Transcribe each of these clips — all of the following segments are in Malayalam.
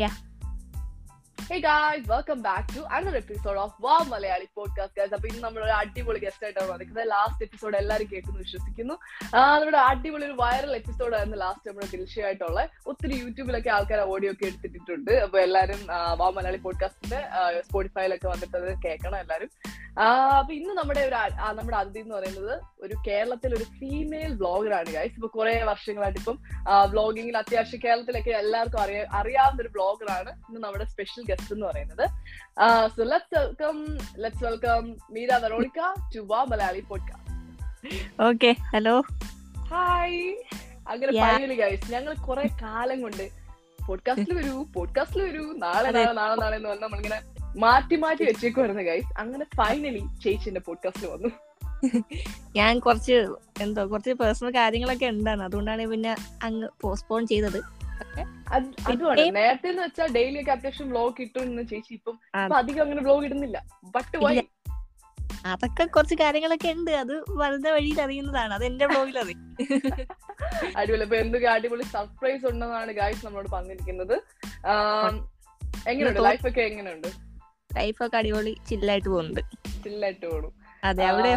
Yeah. Hey guys, welcome back to another episode of Wow Malayali Podcast guys. അപ്പൊ ഇന്ന് നമ്മൾ ഒരു അടിപൊളി ഗസ്റ്റ് ആയിട്ടാണ് വന്നിരിക്കുന്നത്. ലാസ്റ്റ് എപ്പിസോഡ് എല്ലാവരും കേൾക്കുന്നു വിശ്വസിക്കുന്നു. നമ്മുടെ അടിപൊളി ഒരു വൈറൽ എപ്പിസോഡ് ആയിരുന്നു ലാസ്റ്റ് നമ്മുടെ ദിൽഷയായിട്ടുള്ള. ഒത്തിരി യൂട്യൂബിലൊക്കെ ആൾക്കാർ ഓഡിയോ ഒക്കെ എടുത്തിട്ടുണ്ട് അപ്പൊ എല്ലാവരും വാ മലയാളി പോഡ്കാസ്റ്റിന്റെ സ്പോട്ടിഫൈയിലൊക്കെ വന്നിട്ട് അത് കേൾക്കണം എല്ലാവരും അപ്പൊ ഇന്ന് നമ്മുടെ ഒരു നമ്മുടെ അതിഥി എന്ന് പറയുന്നത് ഒരു കേരളത്തിൽ ഒരു ഫീമെയിൽ ബ്ലോഗറാണ് ഗൈസ് ഇപ്പൊ കുറെ വർഷങ്ങളായിട്ട് ഇപ്പം ബ്ലോഗിങ്ങിൽ അത്യാവശ്യം കേരളത്തിലൊക്കെ എല്ലാവർക്കും അറിയ അറിയാവുന്ന ഒരു ബ്ലോഗറാണ് ഇന്ന് നമ്മുടെ സ്പെഷ്യൽ ഗസ്റ്റ് എന്ന് പറയുന്നത്. So let's welcome let's welcome Meera Veronica to Vaa Malayali podcast okay hello hi അങ്ങനെ. ഫൈനലി ഗൈസ് ഞങ്ങൾ കുറെ കാലം കൊണ്ട് പോഡ്കാസ്റ്റിൽ വരൂ പോഡ്കാസ്റ്റിൽ വരൂ നാളെ നാളെ നാളെ നാളെ എന്ന് പറഞ്ഞാൽ നമ്മളിങ്ങനെ മാറ്റി മാറ്റി വെച്ചേക്കുവായിരുന്നു ഗൈസ് അങ്ങനെ ഫൈനലി ചേച്ചിന്റെ പോഡ്കാസ്റ്റ് വന്നു. ഞാൻ കുറച്ച് എന്തോ കുറച്ച് പേഴ്സണൽ കാര്യങ്ങളൊക്കെ ഉണ്ടാണ് അതുകൊണ്ടാണ് പിന്നെ അങ്ങ് പോസ്റ്റ്പോൺ ചെയ്തത്. അത് അതുമാണ് നേരത്തെ എന്ന് വെച്ചാൽ ഡെയിലി ഒക്കെ അത്യാവശ്യം വ്ലോഗ് കിട്ടും ചേച്ചി ഇപ്പം അധികം അങ്ങനെ വ്ലോഗ് ഇടുന്നില്ല. ബട്ട് വൈ അതൊക്കെ കുറച്ച് കാര്യങ്ങളൊക്കെ ഉണ്ട്. അത് വരുന്ന വഴിയിൽ അറിയുന്നതാണ്. അത് എന്റെ ബ്ലോഗിൽ അറിയും. അടിപൊളി. അപ്പൊ എന്തൊക്കെ അടിപൊളി സർപ്രൈസ് ഉണ്ടെന്നാണ് ഗായ്സ് നമ്മളോട് പറഞ്ഞിരിക്കുന്നത്. എങ്ങനെയുണ്ട്? ലൈഫ് ഒക്കെ എങ്ങനെയുണ്ട്? ലൈഫൊക്കെ അടിപൊളി ചില്ലായിട്ട് പോകുന്നുണ്ട് ചില്ലായിട്ട് പോണു. അതെ അവിടെ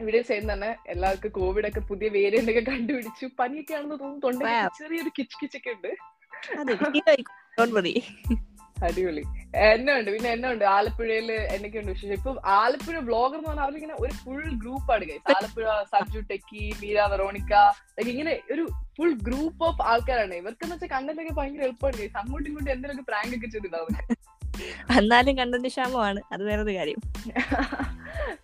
ഇവിടെ സെയിം തന്നെ. എല്ലാവർക്കും കോവിഡ് ഒക്കെ പുതിയ വേരിയന്റ് ഒക്കെ കണ്ടുപിടിച്ചു. പനിയൊക്കെ ആണെന്ന് തോന്നുന്നു. ചെറിയൊരു കിച്ച് കിച്ചൊക്കെ ഉണ്ട്. അടിപൊളി. എന്നെ ഉണ്ട് പിന്നെ എന്നെ ഉണ്ട്. ആലപ്പുഴയിൽ എന്നൊക്കെയുണ്ട് വിശേഷം. ഇപ്പൊ ആലപ്പുഴ ബ്ലോഗർ എന്ന് പറഞ്ഞാൽ അവരിങ്ങനെ ഒരു ഫുൾ ഗ്രൂപ്പാണ് guys Alappuzha Sanju Techy Meera Veronica ഇങ്ങനെ ഒരു ഫുൾ ഗ്രൂപ്പ് ഓഫ് ആൾക്കാരാണ്. ഇവർക്ക് എന്ന് വെച്ചാൽ കണ്ടന്റ് ഒക്കെ ഭയങ്കര എളുപ്പമാണ് ഗൈസ് അങ്ങോട്ടും ഇങ്ങോട്ടും എന്തെങ്കിലും പ്രാങ്ക് ഒക്കെ ചെയ്തിട്ടാവും എന്നാലും കണ്ടന്റ് ക്ഷാമമാണ്. അത് വേറൊരു കാര്യം.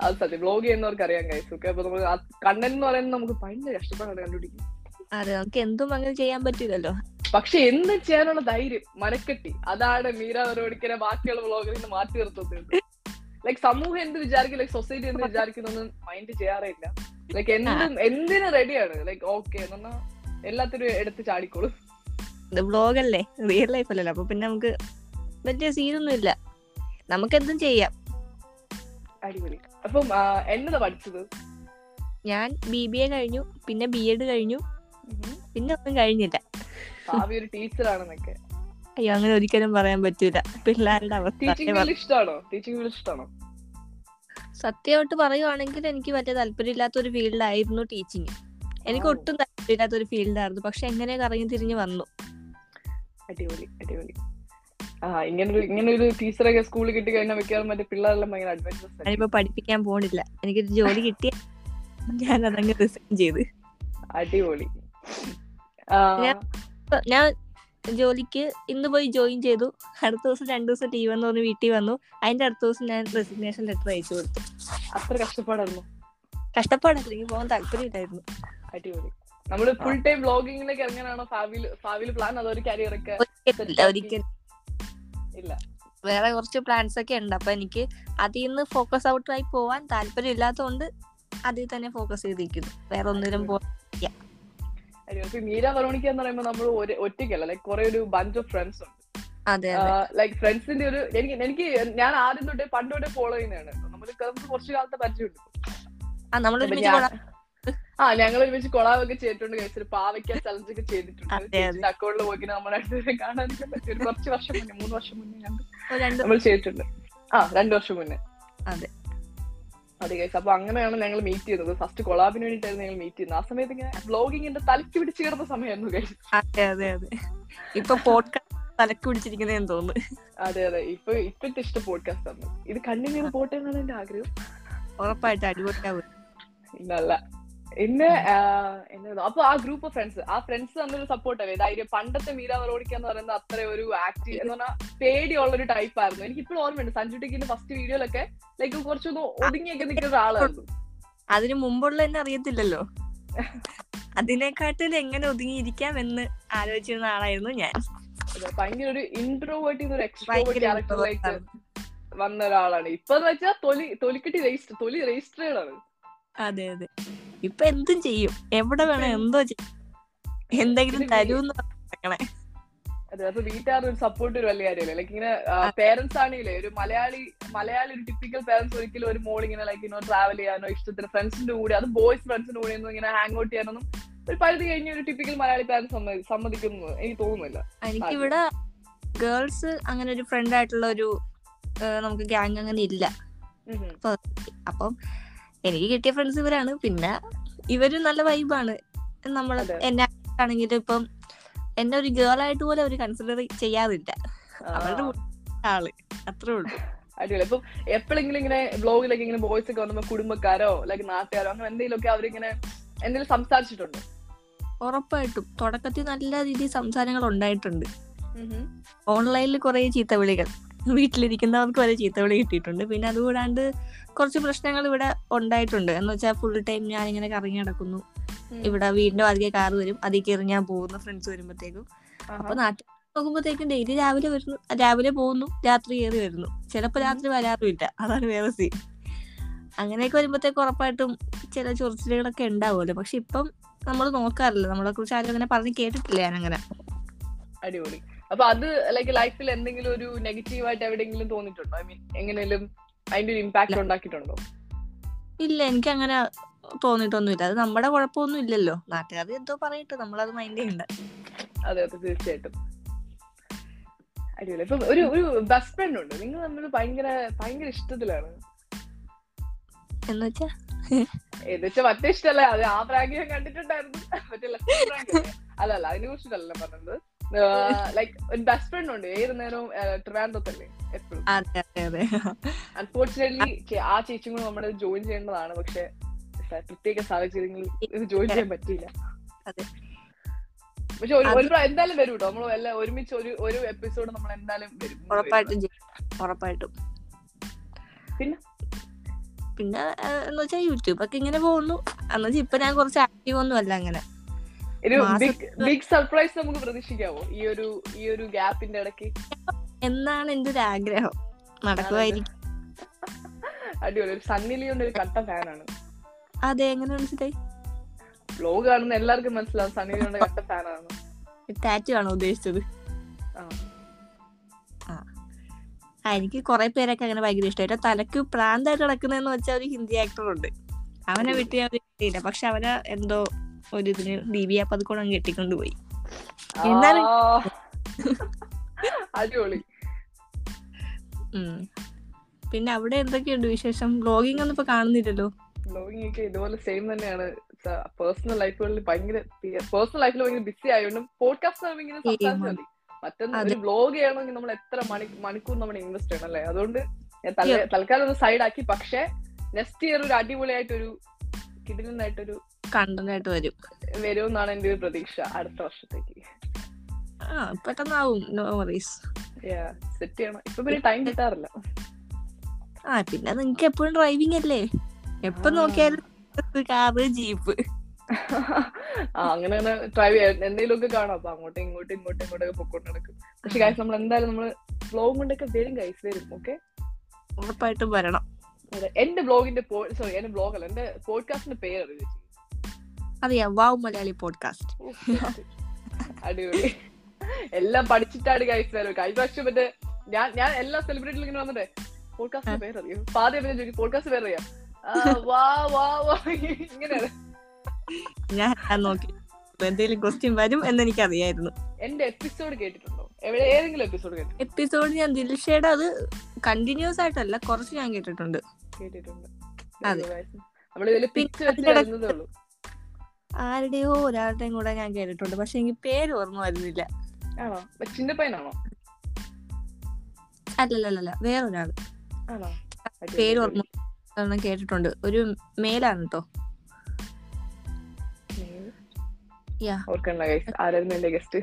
അത് സത്യം. ബ്ലോഗ് ചെയ്യുന്നവർക്ക് അറിയാം അപ്പൊ നമുക്ക് കണ്ടന്റ് എന്ന് പറയുന്നത് നമുക്ക് ഭയങ്കര കഷ്ടപ്പാടാണ് കണ്ടുപിടിക്കും അതെ നമുക്ക് എന്തും അങ്ങനെ ചെയ്യാൻ പറ്റില്ലല്ലോ. പക്ഷെ എന്ത് ചെയ്യാനുള്ള ധൈര്യം? മനക്കെട്ടി. അതാണ് മീര വെറോണിക്കനെ ബാക്കിയുള്ള ബ്ലോഗറിൽ നിന്ന് മാറ്റി നിർത്തുന്നത്. ലൈക് സമൂഹം എന്ത് വിചാരിക്കും? ലൈക് സൊസൈറ്റി എന്ത് വിചാരിക്കുന്നൊന്നും മൈൻഡ് ചെയ്യാറില്ല ലൈക്ക് എന്തും എന്തിനും റെഡിയാണ് ലൈക് ഓക്കെ എന്നാ എല്ലാത്തിനും എടുത്ത് ചാടിക്കോളൂ. ബ്ലോഗല്ലേ റിയൽ ലൈഫ് അല്ലല്ലോ. അപ്പൊ പിന്നെ നമുക്ക് വലിയ സീനൊന്നും ഇല്ല നമുക്ക് എന്തും ചെയ്യാം. അടിപൊളി. അപ്പം ആ, എന്നതാ പഠിച്ചത്? ഞാൻ ബി ബി എ കഴിഞ്ഞു പിന്നെ ബി എഡ് കഴിഞ്ഞു പിന്നെ ഒന്നും കഴിഞ്ഞില്ല. ഒരു ടീച്ചറാണെന്നൊക്കെ. അയ്യോ അങ്ങനെ ഒരിക്കലും പറയാൻ പറ്റൂല. പിള്ളേരുടെ അവസ്ഥ സത്യമായിട്ട് പറയുവാണെങ്കിൽ എനിക്ക് മറ്റേ താല്പര്യമില്ലാത്ത ഒരു ഫീൽഡായിരുന്നു ടീച്ചിങ്. എനിക്ക് ഒട്ടും താല്പര്യമില്ലാത്ത ഒരു ഫീൽഡായിരുന്നു. പക്ഷെ എങ്ങനെയൊക്കെ അറിഞ്ഞു തിരിഞ്ഞു വന്നു. അടിപൊളി അടിപൊളി. ആ ഇങ്ങനൊരു ഇങ്ങനൊരു ടീച്ചറൊക്കെ സ്കൂളിൽ കിട്ടി കഴിഞ്ഞാൽ മിക്കവാറും മറ്റേ പിള്ളേരെല്ലാം ഭയങ്കര അഡ്വഞ്ചറസ് ഞാനിപ്പോ പഠിപ്പിക്കാൻ പോണില്ല. എനിക്കൊരു ജോലി കിട്ടിയ ഞാൻ അതങ്ങ് റിസൈൻ ചെയ്ത്. അടിപൊളി. ഞാൻ- ജോലിക്ക് ഇന്ന് പോയി ജോയിൻ ചെയ്തു. അടുത്ത ദിവസം രണ്ടു ദിവസം ലീവ് എന്ന് പറഞ്ഞ് വീട്ടിൽ വന്നു. അതിന്റെ അടുത്ത ദിവസം ഞാൻ റെസിഗ്നേഷൻ ലെറ്റർ അയച്ചു കൊടുത്തു. അത്ര കഷ്ടപ്പാടായിരുന്നു. കഷ്ടപ്പാടല്ല എനിക്ക് പോകാൻ താല്പര്യമില്ലായിരുന്നു. അടിപൊളി. നമ്മൾ ഫുൾ ടൈം വ്ളോഗിങ്ങിലേക്ക് ഇറങ്ങാനാണോ ഭാവിയിൽ ഭാവിയിൽ പ്ലാൻ അതോ ഒരു കരിയർ ഒക്കെ ഒരിക്കലും. ഇല്ല. വേറെ കുറച്ച് പ്ലാൻസ് ഒക്കെ ഉണ്ട്. അപ്പൊ എനിക്ക് അതിൽ നിന്ന് ഫോക്കസ് ഔട്ട് ആയി പോവാൻ താല്പര്യം ഇല്ലാത്തതുകൊണ്ട് അതിൽ തന്നെ ഫോക്കസ് ചെയ്തിരിക്കുന്നു. വേറെ ഒന്നിലും പോ അടിപൊളി. മീര വെറോണിക്ക എന്ന് പറയുമ്പോൾ നമ്മൾ ഒറ്റയ്ക്കല്ല ലൈക് കുറെ ഒരു ബഞ്ച് ഓഫ് ഫ്രണ്ട്സ് ഉണ്ട്. അതെ ലൈക്ക് ഫ്രണ്ട്സിന്റെ ഒരു എനിക്ക് എനിക്ക് ഞാൻ ആദ്യം തൊട്ട് പണ്ട് തൊട്ടേ ഫോളോ ചെയ്യുന്നതാണ്. നമ്മൾ നമുക്ക് കുറച്ച് കാലത്തെ പരിചയമുണ്ട്. ആ ഞങ്ങൾ ഒരുമിച്ച് കൊളാവൊക്കെ ചെയ്തിട്ടുണ്ട്. കഴിച്ചൊരു പാവയ്ക്ക ചലഞ്ച് ഒക്കെ ചെയ്തിട്ടുണ്ട്. അക്കൗണ്ടിൽ പോയി നമ്മുടെ അടുത്ത് കാണാനൊക്കെ പറ്റി. ഒരു കുറച്ച് വർഷം മുന്നേ മൂന്ന് വർഷം മുന്നേ ഞങ്ങൾ നമ്മൾ ചെയ്തിട്ടുണ്ട്. ആ രണ്ടു വർഷം മുന്നേ. അതെ. അതെ ഗൈസ് അപ്പൊ അങ്ങനെയാണ് ഞങ്ങൾ മീറ്റ് ചെയ്തത്. ഫസ്റ്റ് കൊളാബിന് വേണ്ടിയിട്ടായിരുന്നു ഞങ്ങൾ മീറ്റ് ചെയ്യുന്നത് ആ സമയത്ത് ഇങ്ങനെ ബ്ലോഗിങ്ങിന്റെ തലക്ക് പിടിച്ച് കിടന്ന സമയമായിരുന്നു ഗൈസ് അതെ അതെ അതെ. ഇപ്പൊ പോഡ്കാസ്റ്റ് തലക്ക് പിടിച്ചിരിക്കുന്നതെന്ന് തോന്നുന്നു. അതെ അതെ. ഇപ്പൊ ഇപ്പോഴത്തെ ഇഷ്ടം പോഡ്കാസ്റ്റ് ആണ്. ഇത് കണ്ടിന്യൂ ചെയ്ത് പോട്ടെ എന്നാണ് എന്റെ ആഗ്രഹം. ഉറപ്പായിട്ട് അടിപൊളിയാവും. ഇന്നല്ല പിന്നെ എന്നോ അപ്പൊ ആ ഗ്രൂപ്പ് ഓഫ് ഫ്രണ്ട്സ് ആ ഫ്രണ്ട്സ് തന്നൊരു സപ്പോർട്ട് അല്ലേ ധൈര്യം പണ്ടത്തെ മീര വെറോണിക്ക എന്ന് പറയുന്ന അത്ര ഒരു ആക്റ്റീവ് എന്ന് പറഞ്ഞാൽ പേടിയുള്ള ഒരു ടൈപ്പ് ആയിരുന്നു. എനിക്ക് ഇപ്പോഴും ഓർമ്മയുണ്ട്. സഞ്ജു ടിക്കിന്റെ ഫസ്റ്റ് വീഡിയോയിലൊക്കെ ലൈക്ക് കുറച്ചൊന്ന് ഒതുങ്ങിയൊക്കെ നിൽക്കുന്ന ഒരാളായിരുന്നു അതിന് മുമ്പുള്ള എന്നെ അറിയത്തില്ലല്ലോ. അതിനെക്കാട്ടിൽ എങ്ങനെ ഒതുങ്ങിയിരിക്കാം എന്ന് ആലോചിച്ചിരുന്ന ആളായിരുന്നു ഞാൻ. ഭയങ്കര ഒരു ഇൻട്രോവേർട്ട് ചെയ്ത ഒരു എക്സ്ട്രോവേർട്ട് ക്യാരക്ടറിലേക്ക് വന്ന ഒരാളാണ്. ഇപ്പൊ വെച്ചാൽ തൊലി തൊലിക്കെട്ടി രജിസ്റ്റർ തൊലി രജിസ്റ്റേർഡ് ആണ് അതെ അതെ. ഇപ്പൊ എന്തും ചെയ്യും. എവിടെ വേണം എന്തോ ചെയ്യും. എന്തെങ്കിലും തരൂന്ന് പറഞ്ഞേ അതെ അപ്പൊ വീട്ടുകാരുടെ ഒരു സപ്പോർട്ട് ഒരു വലിയ കാര്യമല്ലേ? ലൈക്ക് ഇങ്ങനെ പേരൻസ് ആണെങ്കിലേ ഒരു മലയാളി മലയാളി ഒരു ടിപ്പിക്കൽ പേരൻസ് ഒരിക്കലും ഒരു മോൾ ഇങ്ങനെ ലൈക്ക് ഇങ്ങനെ ട്രാവൽ ചെയ്യാനോ ഇഷ്ടത്തിന് ഫ്രണ്ട്സിന്റെ കൂടെ അത് ബോയ്സ് ഫ്രണ്ട്സിന്റെ കൂടെ ഒന്നും ഇങ്ങനെ ഹാങ് ഔട്ട് ചെയ്യാനൊന്നും ഒരു പരിധി കഴിഞ്ഞ ഒരു ടിപ്പിക്കൽ മലയാളി പേരൻസ് സമ്മതിക്കുന്നു എനിക്ക് തോന്നുന്നില്ല. എനിക്കിവിടെ ഗേൾസ് അങ്ങനെ ഒരു ഫ്രണ്ട് ആയിട്ടുള്ള ഒരു നമുക്ക് ഗ്യാങ് അങ്ങനെ ഇല്ല. അപ്പം എനിക്ക് കിട്ടിയ ഫ്രണ്ട്സ് ഇവരാണ്. പിന്നെ ഇവരും നല്ല വൈബാണ്. നമ്മൾ. എന്നെ ആണെങ്കിലും ഇപ്പം എന്നെ ഒരു ഗേൾ ആയിട്ട് പോലും അവർ കൺസിഡർ ചെയ്യാറില്ല. അവരുടെ ആൾ. അത്രേ ഉള്ളൂ. അടിപൊളി. ഇപ്പം എപ്പോഴെങ്കിലും ഇങ്ങനെ ബ്ലോഗിലൊക്കെ ഇങ്ങനെ ബോയ്സ് ഒക്കെ വന്നപ്പോ കുടുംബക്കാരോ അല്ലെങ്കിൽ നാട്ടുകാരോ അങ്ങനെ എന്തെങ്കിലും ഒക്കെ അവരിങ്ങനെ എന്തെങ്കിലും സംസാരിച്ചിട്ടുണ്ടോ? ഉറപ്പായിട്ടും. തുടക്കത്തിൽ നല്ല രീതിയിൽ സംസാരങ്ങൾ ഉണ്ടായിട്ടുണ്ട്. ഓൺലൈനിൽ കുറെ ചീത്തവിളികൾ വീട്ടിലിരിക്കുന്നവർക്ക് വരെ ചീത്തവിളി കിട്ടിയിട്ടുണ്ട്. പിന്നെ അതുകൂടാണ്ട് കുറച്ച് പ്രശ്നങ്ങൾ ഇവിടെ ഉണ്ടായിട്ടുണ്ട്. എന്ന് വെച്ചാൽ ഫുൾ ടൈം ഞാൻ ഇങ്ങനെ കറങ്ങി നടക്കുന്നു. ഇവിടെ വീടിന്റെ അധികം കാർ വരും. അതിൽ കയറി ഞാൻ പോകുന്നു ഫ്രണ്ട്സ് വരുമ്പോഴത്തേക്കും. അപ്പൊ നാട്ടിൽ നോക്കുമ്പോഴത്തേക്കും ഡെയിലി രാവിലെ വരുന്നു. രാവിലെ പോകുന്നു രാത്രി കയറി വരുന്നു. ചിലപ്പോൾ രാത്രി വരാറുമില്ല. അതാണ് വേറെ സീൻ അങ്ങനെയൊക്കെ വരുമ്പോഴത്തേക്ക് ഉറപ്പായിട്ടും ചില ചൊറിച്ചിലുകളൊക്കെ ഉണ്ടാവുമല്ലോ. പക്ഷെ ഇപ്പം നമ്മൾ നോക്കാറില്ല. നമ്മളെ കുറിച്ച് ആരും അങ്ങനെ പറഞ്ഞ് കേട്ടിട്ടില്ല ഞാൻ അങ്ങനെ അടിപൊളി. അപ്പൊ അത് ലൈക്ക് ലൈഫിൽ എന്തെങ്കിലും ഒരു നെഗറ്റീവ് ആയിട്ട് എവിടെയെങ്കിലും തോന്നിയിട്ടുണ്ടോ? ഐ മീൻ എങ്ങനെയും അതിന്റെ ഒരു ഇമ്പാക്ട് ഉണ്ടാക്കിയിട്ടുണ്ടോ? ഇല്ല എനിക്ക് അങ്ങനെ തോന്നിട്ടൊന്നുമില്ല അത് നമ്മുടെ കുഴപ്പമൊന്നും ഇല്ലല്ലോ. നാട്ടുകാർ എന്തോ പറയട്ടെ നമ്മളത് മൈൻഡ് ചെയ്യണ്ട. അതെ അതെ തീർച്ചയായിട്ടും. അടിപൊളി. ഇപ്പൊ ഒരു ഒരു ബെസ്റ്റ് ഫ്രണ്ട് ഉണ്ട്. നിങ്ങൾ തമ്മിൽ ഭയങ്കര ഭയങ്കര ഇഷ്ടത്തിലാണ്. എന്ന് വെച്ചാ എന്ന് വെച്ചാൽ മറ്റേ ഇഷ്ടമല്ല. അത് ആ പ്രാങ്ക് ഞാൻ കണ്ടിട്ടുണ്ടായിരുന്നു. മറ്റേ left prank അല്ല? അല്ല അതിനെ കുറിച്ചിട്ടല്ല പറഞ്ഞത്. ലൈക്ക് ഒരു ബെസ്റ്റ് ഫ്രണ്ട് ഉണ്ട്. ഏത് നേരവും ട്രിവാൻഡ്രത്തല്ലേ എപ്പോഴും. അൺഫോർച്ചുനേറ്റ്ലി ആ ചേച്ചിയും കൂടെ നമ്മൾ ജോയിൻ ചെയ്യേണ്ടതാണ്. പക്ഷെ പ്രത്യേക സാഹചര്യങ്ങളിൽ ഇത് ജോയിൻ ചെയ്യാൻ പറ്റിയില്ല. പക്ഷെ ഒരു എന്തായാലും വരും കേട്ടോ നമ്മൾ എല്ലാം ഒരുമിച്ച് ഒരു ഒരു എപ്പിസോഡ് നമ്മൾ എന്തായാലും വരും. ഉറപ്പായിട്ടും. ഉറപ്പായിട്ടും. പിന്നെ? പിന്നെ എന്ന് വെച്ചാൽ യൂട്യൂബ് ഒക്കെ ഇങ്ങനെ പോകുന്നു. എന്ന് വെച്ചാൽ ഇപ്പൊ ഞാൻ കുറച്ച് ആക്റ്റീവ് ഒന്നും അല്ല അങ്ങനെ. ഒരു ബിഗ് സർപ്രൈസ് നമുക്ക് പ്രതീക്ഷിക്കാവോ? ഈ ഒരു ഈ ഒരു ഗ്യാപ്പിന്റെ ഇടയ്ക്ക്? എന്നാണ് എന്റെ ഒരു ആഗ്രഹം. നടക്കുമായിരിക്കും. അടിപൊളി. ഒരു സണ്ണി ലിയോന്റെ ഒരു കട്ട ഫാനാണ്. അതെ എങ്ങനെ മനസ്സിലായി വ്ലോഗ് കാണുന്ന എല്ലാവർക്കും മനസ്സിലാവും സണ്ണി ലിയോന്റെ കട്ട ഫാനാണ് ടാറ്റു ആണോ ഉദ്ദേശിച്ചത്? ആ. എനിക്ക് കുറെ പേരൊക്കെ അങ്ങനെ ഭയങ്കര ഇഷ്ടമായിട്ട് തലക്ക് പ്രാന്തായിട്ട് നടക്കുന്നതെന്ന് വെച്ചാൽ ഒരു ഹിന്ദി ആക്ടർ ഉണ്ട്. അവനെ വിട്ട് ഞാൻ പക്ഷെ അവനെ എന്തോ ഒരു ഇതിന് ദീപി പതുക്കോണം അത് കെട്ടിക്കൊണ്ടുപോയി എന്നാലും- പോയി അടിപൊളി പിന്നെ അവിടെ എന്തൊക്കെയുണ്ട് വിശേഷം? ബ്ലോഗിംഗ് ഒന്നും ഇപ്പൊ കാണുന്നില്ലല്ലോ? ബ്ലോഗിംഗ് ഒക്കെ ഇതുപോലെ സെയിം തന്നെയാണ്. പേഴ്സണൽ ലൈഫുകളിൽ ഭയങ്കര പേഴ്സണൽ ലൈഫിൽ ഭയങ്കര ബിസി ആയതുകൊണ്ടും പോഡ്കാസ്റ്റ് ഇങ്ങനെ സംസാരിച്ചാൽ മറ്റൊന്ന് ഒരു ബ്ലോഗ് ചെയ്യണമെങ്കിൽ നമ്മൾ എത്ര മണി മണിക്കൂർ നമ്മൾ ഇൻവെസ്റ്റ് ചെയ്യണം അല്ലേ? അതുകൊണ്ട് തൽക്കാലം ഒന്ന് സൈഡ് ആക്കി. പക്ഷേ നെക്സ്റ്റ് ഇയർ ഒരു അടിപൊളിയായിട്ടൊരു കിടിലനായിട്ടൊരു കണ്ടന്റ് ആയിട്ട് വരും. വരുമെന്നാണ് എന്റെ ഒരു പ്രതീക്ഷ അടുത്ത വർഷത്തേക്ക്. ആ പെട്ടെന്നാവും നോ വറീസ് സെറ്റ് ചെയ്യണം. ഇപ്പൊ പിന്നെ ടൈം കിട്ടാറില്ല. ആ പിന്നെ നിങ്ങക്ക് എപ്പോഴും ഡ്രൈവിംഗ് അല്ലേ? എപ്പൊ. നോക്കിയാലും കാറ് ജീപ്പ് അങ്ങനെ അങ്ങനെ ട്രൈ ചെയ്യാം. എന്തെങ്കിലും ഒക്കെ കാണാം. അപ്പൊ അങ്ങോട്ടും ഇങ്ങോട്ടും ഇങ്ങോട്ടും ഇങ്ങോട്ടൊക്കെ പൊക്കോട്ട് നടക്കും. പക്ഷെ ഗൈസ് നമ്മൾ എന്തായാലും നമ്മൾ ബ്ലോഗ് കൊണ്ടൊക്കെ വരും ഗൈസ് വരും. ഓക്കെ ഉറപ്പായിട്ടും വരണം. എന്റെ ബ്ലോഗിന്റെ സോറി എന്റെ ബ്ലോഗല്ല അല്ല എന്റെ പോഡ്കാസ്റ്റിന്റെ പേര് അറിയോ? അറിയാം വാവ് മലയാളി പോഡ്കാസ്റ്റ് അടിപൊളി. എല്ലാം പഠിച്ചിട്ടാണ് വരും കഴിഞ്ഞ പ്രാവശ്യം മറ്റേ ഞാൻ ഞാൻ എല്ലാ സെലിബ്രിറ്റിയിലും ഇങ്ങനെ വന്നിട്ടേ പോഡ്കാസ്റ്റ് പേര് അറിയോ പാതി ചോദിക്കും പോഡ്കാസ്റ്റ് പേര് അറിയാം ആ, വാ വാ വാ. ഇങ്ങനെയാണ്. ഞാൻ നോക്കി. എന്തെങ്കിലും ക്വസ്റ്റ്യൻ വരും എന്ന് എനിക്ക് അറിയായിരുന്നു എന്റെ എപ്പിസോഡ് കേട്ടിട്ടുണ്ടോ? എവിടെ ഏതെങ്കിലും എപ്പിസോഡ് കേട്ടിട്ടുണ്ടോ? എപ്പിസോഡ് ഞാൻ ദിൽഷയുടെ അത് കണ്ടിന്യൂസ് ആയിട്ടല്ല കുറച്ച് ഞാൻ കേട്ടിട്ടുണ്ട്. കേട്ടിട്ടുണ്ട്. അതെ. നമ്മൾ ഇതിൽ പിച്ച് വെച്ച് ആരുടെയോ ഒരാളുടെയും കൂടെ ഞാൻ കേട്ടിട്ടുണ്ട്. പക്ഷെ എനിക്ക് പേര് ഓർമ്മ വരുന്നില്ല. ആണോ? അല്ലല്ലല്ല വേറൊരാൾ ആണോ? പേര് ഓർമ്മ കേട്ടിട്ടുണ്ട്. ഒരു മേലാണ് കേട്ടോ യാ. ഓർക്കണ്ട ഗൈസ് ആരായിരുന്നു എന്റെ ഗസ്റ്റ്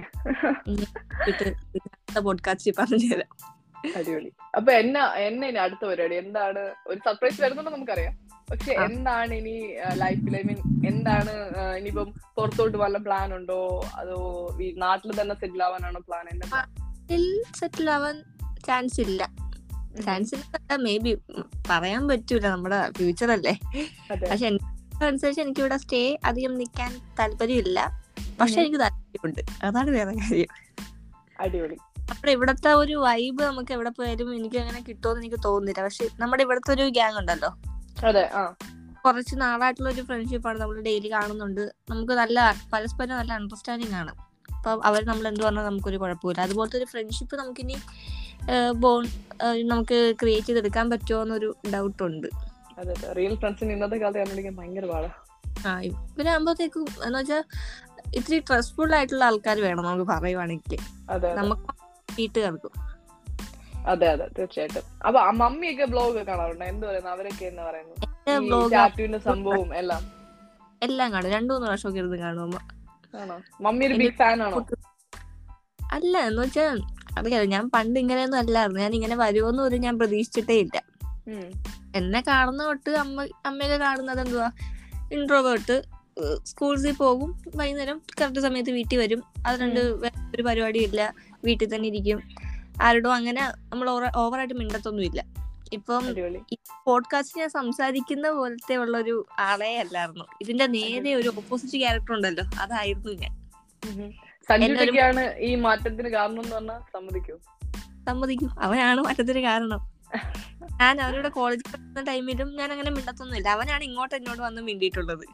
പോഡ്കാസ്റ്റ് പറഞ്ഞു തരാം അടിപൊളി. അപ്പൊ എന്നാ എന്നെ അടുത്ത പരിപാടി? എന്താണ്? ഒരു സർപ്രൈസ് വരുന്നുണ്ടോ നമുക്കറിയാം. പക്ഷെ. എന്താണ് ഇനി ലൈഫിൽ ഐ മീൻ എന്താണ് ഇനിയിപ്പം പുറത്തോട്ട് വല്ല പ്ലാൻ ഉണ്ടോ അതോ ഈ നാട്ടിൽ തന്നെ സെറ്റിൽ ആവാനാണോ പ്ലാൻ? സെറ്റിൽ ആവാൻ ചാൻസ് ഇല്ല. ചാൻസ് ഇല്ല മേ ബി പറയാൻ പറ്റൂല. നമ്മുടെ ഫ്യൂച്ചർ അല്ലേ? പക്ഷെ അനുസരിച്ച് എനിക്ക് ഇവിടെ സ്റ്റേ അധികം നിൽക്കാൻ താല്പര്യമില്ല. പക്ഷെ. എനിക്ക് താല്പര്യമുണ്ട്. അതാണ് വേറെ കാര്യം. അടിപൊളി. നമ്മുടെ ഇവിടത്തെ ഒരു വൈബ് നമുക്ക് എവിടെ പോയാലും എനിക്ക് അങ്ങനെ കിട്ടുമെന്ന് എനിക്ക് തോന്നുന്നില്ല. പക്ഷെ നമ്മുടെ ഇവിടത്തെ ഒരു ഗ്യാങ് ഉണ്ടല്ലോ. അതെ കുറച്ച് നാളായിട്ടുള്ള ഒരു ഫ്രണ്ട്ഷിപ്പാണ് നമ്മൾ ഡെയിലി കാണുന്നുണ്ട്. നമുക്ക് നല്ല പരസ്പരം നല്ല അണ്ടർസ്റ്റാൻഡിങ് ആണ്. അപ്പൊ അവർ നമ്മൾ എന്ത് പറഞ്ഞാൽ നമുക്കൊരു കുഴപ്പമില്ല. അതുപോലത്തെ ഒരു ഫ്രണ്ട്ഷിപ്പ് നമുക്കിനി ബോൺ നമുക്ക് ക്രിയേറ്റ് ചെയ്തെടുക്കാൻ പറ്റുമോ എന്നൊരു ഡൗട്ട് ഉണ്ട്. റിയൽ ഫ്രണ്ട്സിന് ഇന്നത്തെ കാലത്ത് ഭയങ്കര ആ എന്ന് വെച്ചാൽ ഇത്തിരി ട്രസ്റ്റ്ഫുൾ ആയിട്ടുള്ള ആൾക്കാർ വേണം നമുക്ക് പറയുവാണെങ്കിൽ നമുക്ക് വീട്ടുകാർക്കും. അതെ അതെ തീർച്ചയായിട്ടും. അപ്പൊ ആ മമ്മിയൊക്കെ ബ്ലോഗ് കാണാറുണ്ട്? എന്ത് പറയുന്നു? അവരൊക്കെ എന്ന് പറയുന്നു? സംഭവം എല്ലാം. എല്ലാം കാണും. രണ്ടു മൂന്ന് പ്രാവശ്യം ഇരുന്ന് കാണും അമ്മ. മമ്മി ഒരു ബിഗ് ഫാൻ ആണോ? അല്ല എന്ന് വെച്ചാ അറിയാതെ ഞാൻ പണ്ട് ഇങ്ങനെയൊന്നും അല്ലായിരുന്നു. ഞാൻ ഇങ്ങനെ വരുമോന്ന് പോലും ഞാൻ പ്രതീക്ഷിച്ചിട്ടേ ഇല്ല. എന്നെ കാണുന്ന തൊട്ട് അമ്മ അമ്മയൊക്കെ കാണുന്നത് എന്തുവാ? ഇൻട്രോവേർട്ട് സ്കൂൾസിൽ പോകും വൈകുന്നേരം കറക്റ്റ് സമയത്ത് വീട്ടിൽ വരും. അത് രണ്ട് ഒരു പരിപാടി ഇല്ല വീട്ടിൽ തന്നെ ഇരിക്കും. ആരോടും അങ്ങനെ നമ്മൾ ഓവറായിട്ട് മിണ്ടത്തൊന്നും ഇല്ല ഇപ്പം പോഡ്കാസ്റ്റ് ഞാൻ സംസാരിക്കുന്ന പോലത്തെ ഉള്ള ഒരു ആളെ അല്ലായിരുന്നു. ഇതിന്റെ നേരെ ഒരു ഓപ്പോസിറ്റ് ക്യാരക്ടർ ഉണ്ടല്ലോ. അതായിരുന്നു ഞാൻ. ഈ മാറ്റത്തിന് കാരണം എന്ന് പറഞ്ഞാൽ സമ്മതിക്കൂ. സമ്മതിക്കും. അവനാണ് മാറ്റത്തിന് കാരണം. ഞാൻ അവരുടെ കോളേജിൽ പഠിക്കുന്ന ടൈമിലും ഞാൻ അങ്ങനെ മിണ്ടത്തൊന്നുമില്ല. അവനാണ് ഇങ്ങോട്ട് എന്നോട് വന്ന് മിണ്ടിയിട്ടുള്ളത്.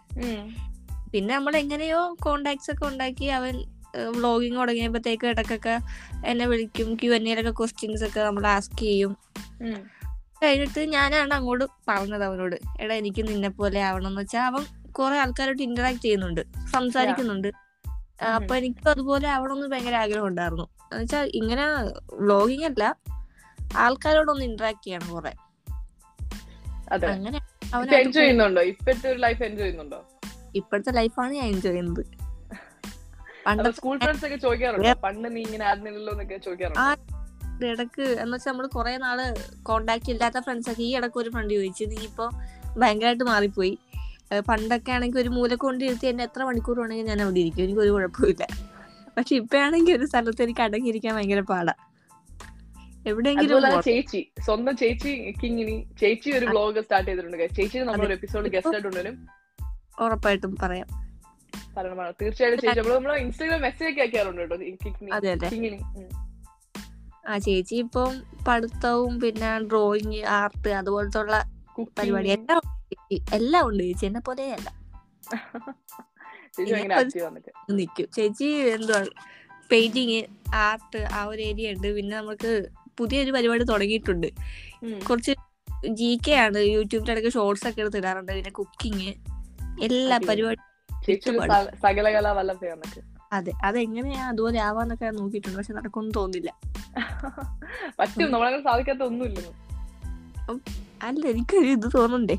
പിന്നെ നമ്മൾ എങ്ങനെയോ കോണ്ടാക്ട്സ് ഒക്കെ ഉണ്ടാക്കി അവൻ വ്ളോഗിങ് തുടങ്ങിയപ്പോഴത്തേക്ക് ഇടക്കൊക്കെ എന്നെ വിളിക്കും ക്യു എൻ എയിലൊക്കെ ക്വസ്റ്റ്യൻസ് ഒക്കെ നമ്മൾ ആസ്ക് ചെയ്യും. കഴിഞ്ഞിട്ട് ഞാനാണ് അങ്ങോട്ട് പറഞ്ഞത് അവനോട്. എടാ എനിക്ക് നിന്നെ പോലെ ആവണം എന്ന് വെച്ചാൽ അവൻ കുറെ ആൾക്കാരോട്ട് ഇന്ററാക്ട് ചെയ്യുന്നുണ്ട് സംസാരിക്കുന്നുണ്ട്. അപ്പൊ എനിക്ക് അതുപോലെ ആവണമെന്ന് ഭയങ്കര ആഗ്രഹം ഉണ്ടായിരുന്നു. എന്നുവെച്ചാൽ ഇങ്ങനെ വ്ളോഗിങ് അല്ല ആൾക്കാരോടൊന്ന് ഇന്ററാക്ട് ചെയ്യണം കുറെ. അങ്ങനെ ഇപ്പോഴത്തെ ലൈഫാണ് ഞാൻ എൻജോയ് ചെയ്യുന്നത്. സ്കൂൾ ഫ്രണ്ട്സ് ഒക്കെ ചോദിക്കാറുണ്ട്? പണ്ട് നീ ഇങ്ങനെ ആയിരുന്നില്ലല്ലോ എന്നൊക്കെ ചോദിക്കാറുണ്ടോ? ഇടയ്ക്ക് എന്ന് വെച്ചാൽ നമ്മൾ കുറെ നാൾ കോണ്ടാക്ട് ഇല്ലാത്ത ഫ്രണ്ട്സ് ഒക്കെ ഈ ഇടയ്ക്ക് ഒരു ഫ്രണ്ട് ചോദിച്ചു. നീ ഇപ്പൊ ഭയങ്കരമായിട്ട് മാറിപ്പോയി. പണ്ടൊക്കെ ആണെങ്കിൽ ഒരു മൂല കൊണ്ട് ഇരുത്തി എന്നെ എത്ര മണിക്കൂർ വേണമെങ്കിൽ ഞാൻ അവിടെ ഇരിക്കും. എനിക്ക് ഒരു കുഴപ്പമില്ല പക്ഷെ ഇപ്പഴാണെങ്കിൽ ഒരു സ്ഥലത്ത് എനിക്ക് അടങ്ങിയിരിക്കാൻ ഭയങ്കര പാടാ. എവിടെയെങ്കിലും ചേച്ചി സ്വന്തം ചേച്ചി കിങ്ങിനി ചേച്ചി ഒരു ബ്ലോഗ് സ്റ്റാർട്ട് ചെയ്തിട്ടുണ്ട്. ചേച്ചി നമ്മളൊരു എപ്പിസോഡ് ഗസ്റ്റ് ആയിട്ടുണ്ടെങ്കിലും ഉറപ്പായിട്ടും പറയാം. പറയണമാണ് തീർച്ചയായിട്ടും ചേച്ചി നമ്മൾ നമ്മളെ ഇൻസ്റ്റാഗ്രാം മെസ്സേജ് ഒക്കെ അയക്കാറുണ്ട് കേട്ടോ. ആ ചേച്ചി ഇപ്പം പഠിത്തവും പിന്നെ ഡ്രോയിങ് ആർട്ട് അതുപോലത്തെ ഉള്ള പരിപാടി എല്ലാം. എല്ലാം ഉണ്ട് ചേച്ചി. എന്നെ പോലെയല്ല ചേച്ചി നിക്കും. ചേച്ചി എന്തുവാ പെയിന്റിങ് ആർട്ട് ആ ഒരു ഏരിയ ഉണ്ട്. പിന്നെ നമുക്ക് പുതിയൊരു പരിപാടി തുടങ്ങിയിട്ടുണ്ട്. കുറച്ച് ജി കെ ആണ്. യൂട്യൂബിൽ ഇടയ്ക്ക് ഷോർട്സ് ഒക്കെ എടുത്തിടാറുണ്ട്. പിന്നെ കുക്കിങ് എല്ലാ. പരിപാടി സകലകല വല്ലഭ അതെ അതെങ്ങനെയാ അതുപോലെ ആവാന്നൊക്കെ നോക്കിയിട്ടുണ്ട്. പക്ഷെ നടക്കൊന്നും തോന്നില്ല പറ്റും. നമ്മളങ്ങനെ സാധിക്കാത്ത ഒന്നുമില്ലെന്ന്. അല്ല എനിക്കൊരു ഇത് തോന്നണ്ടേ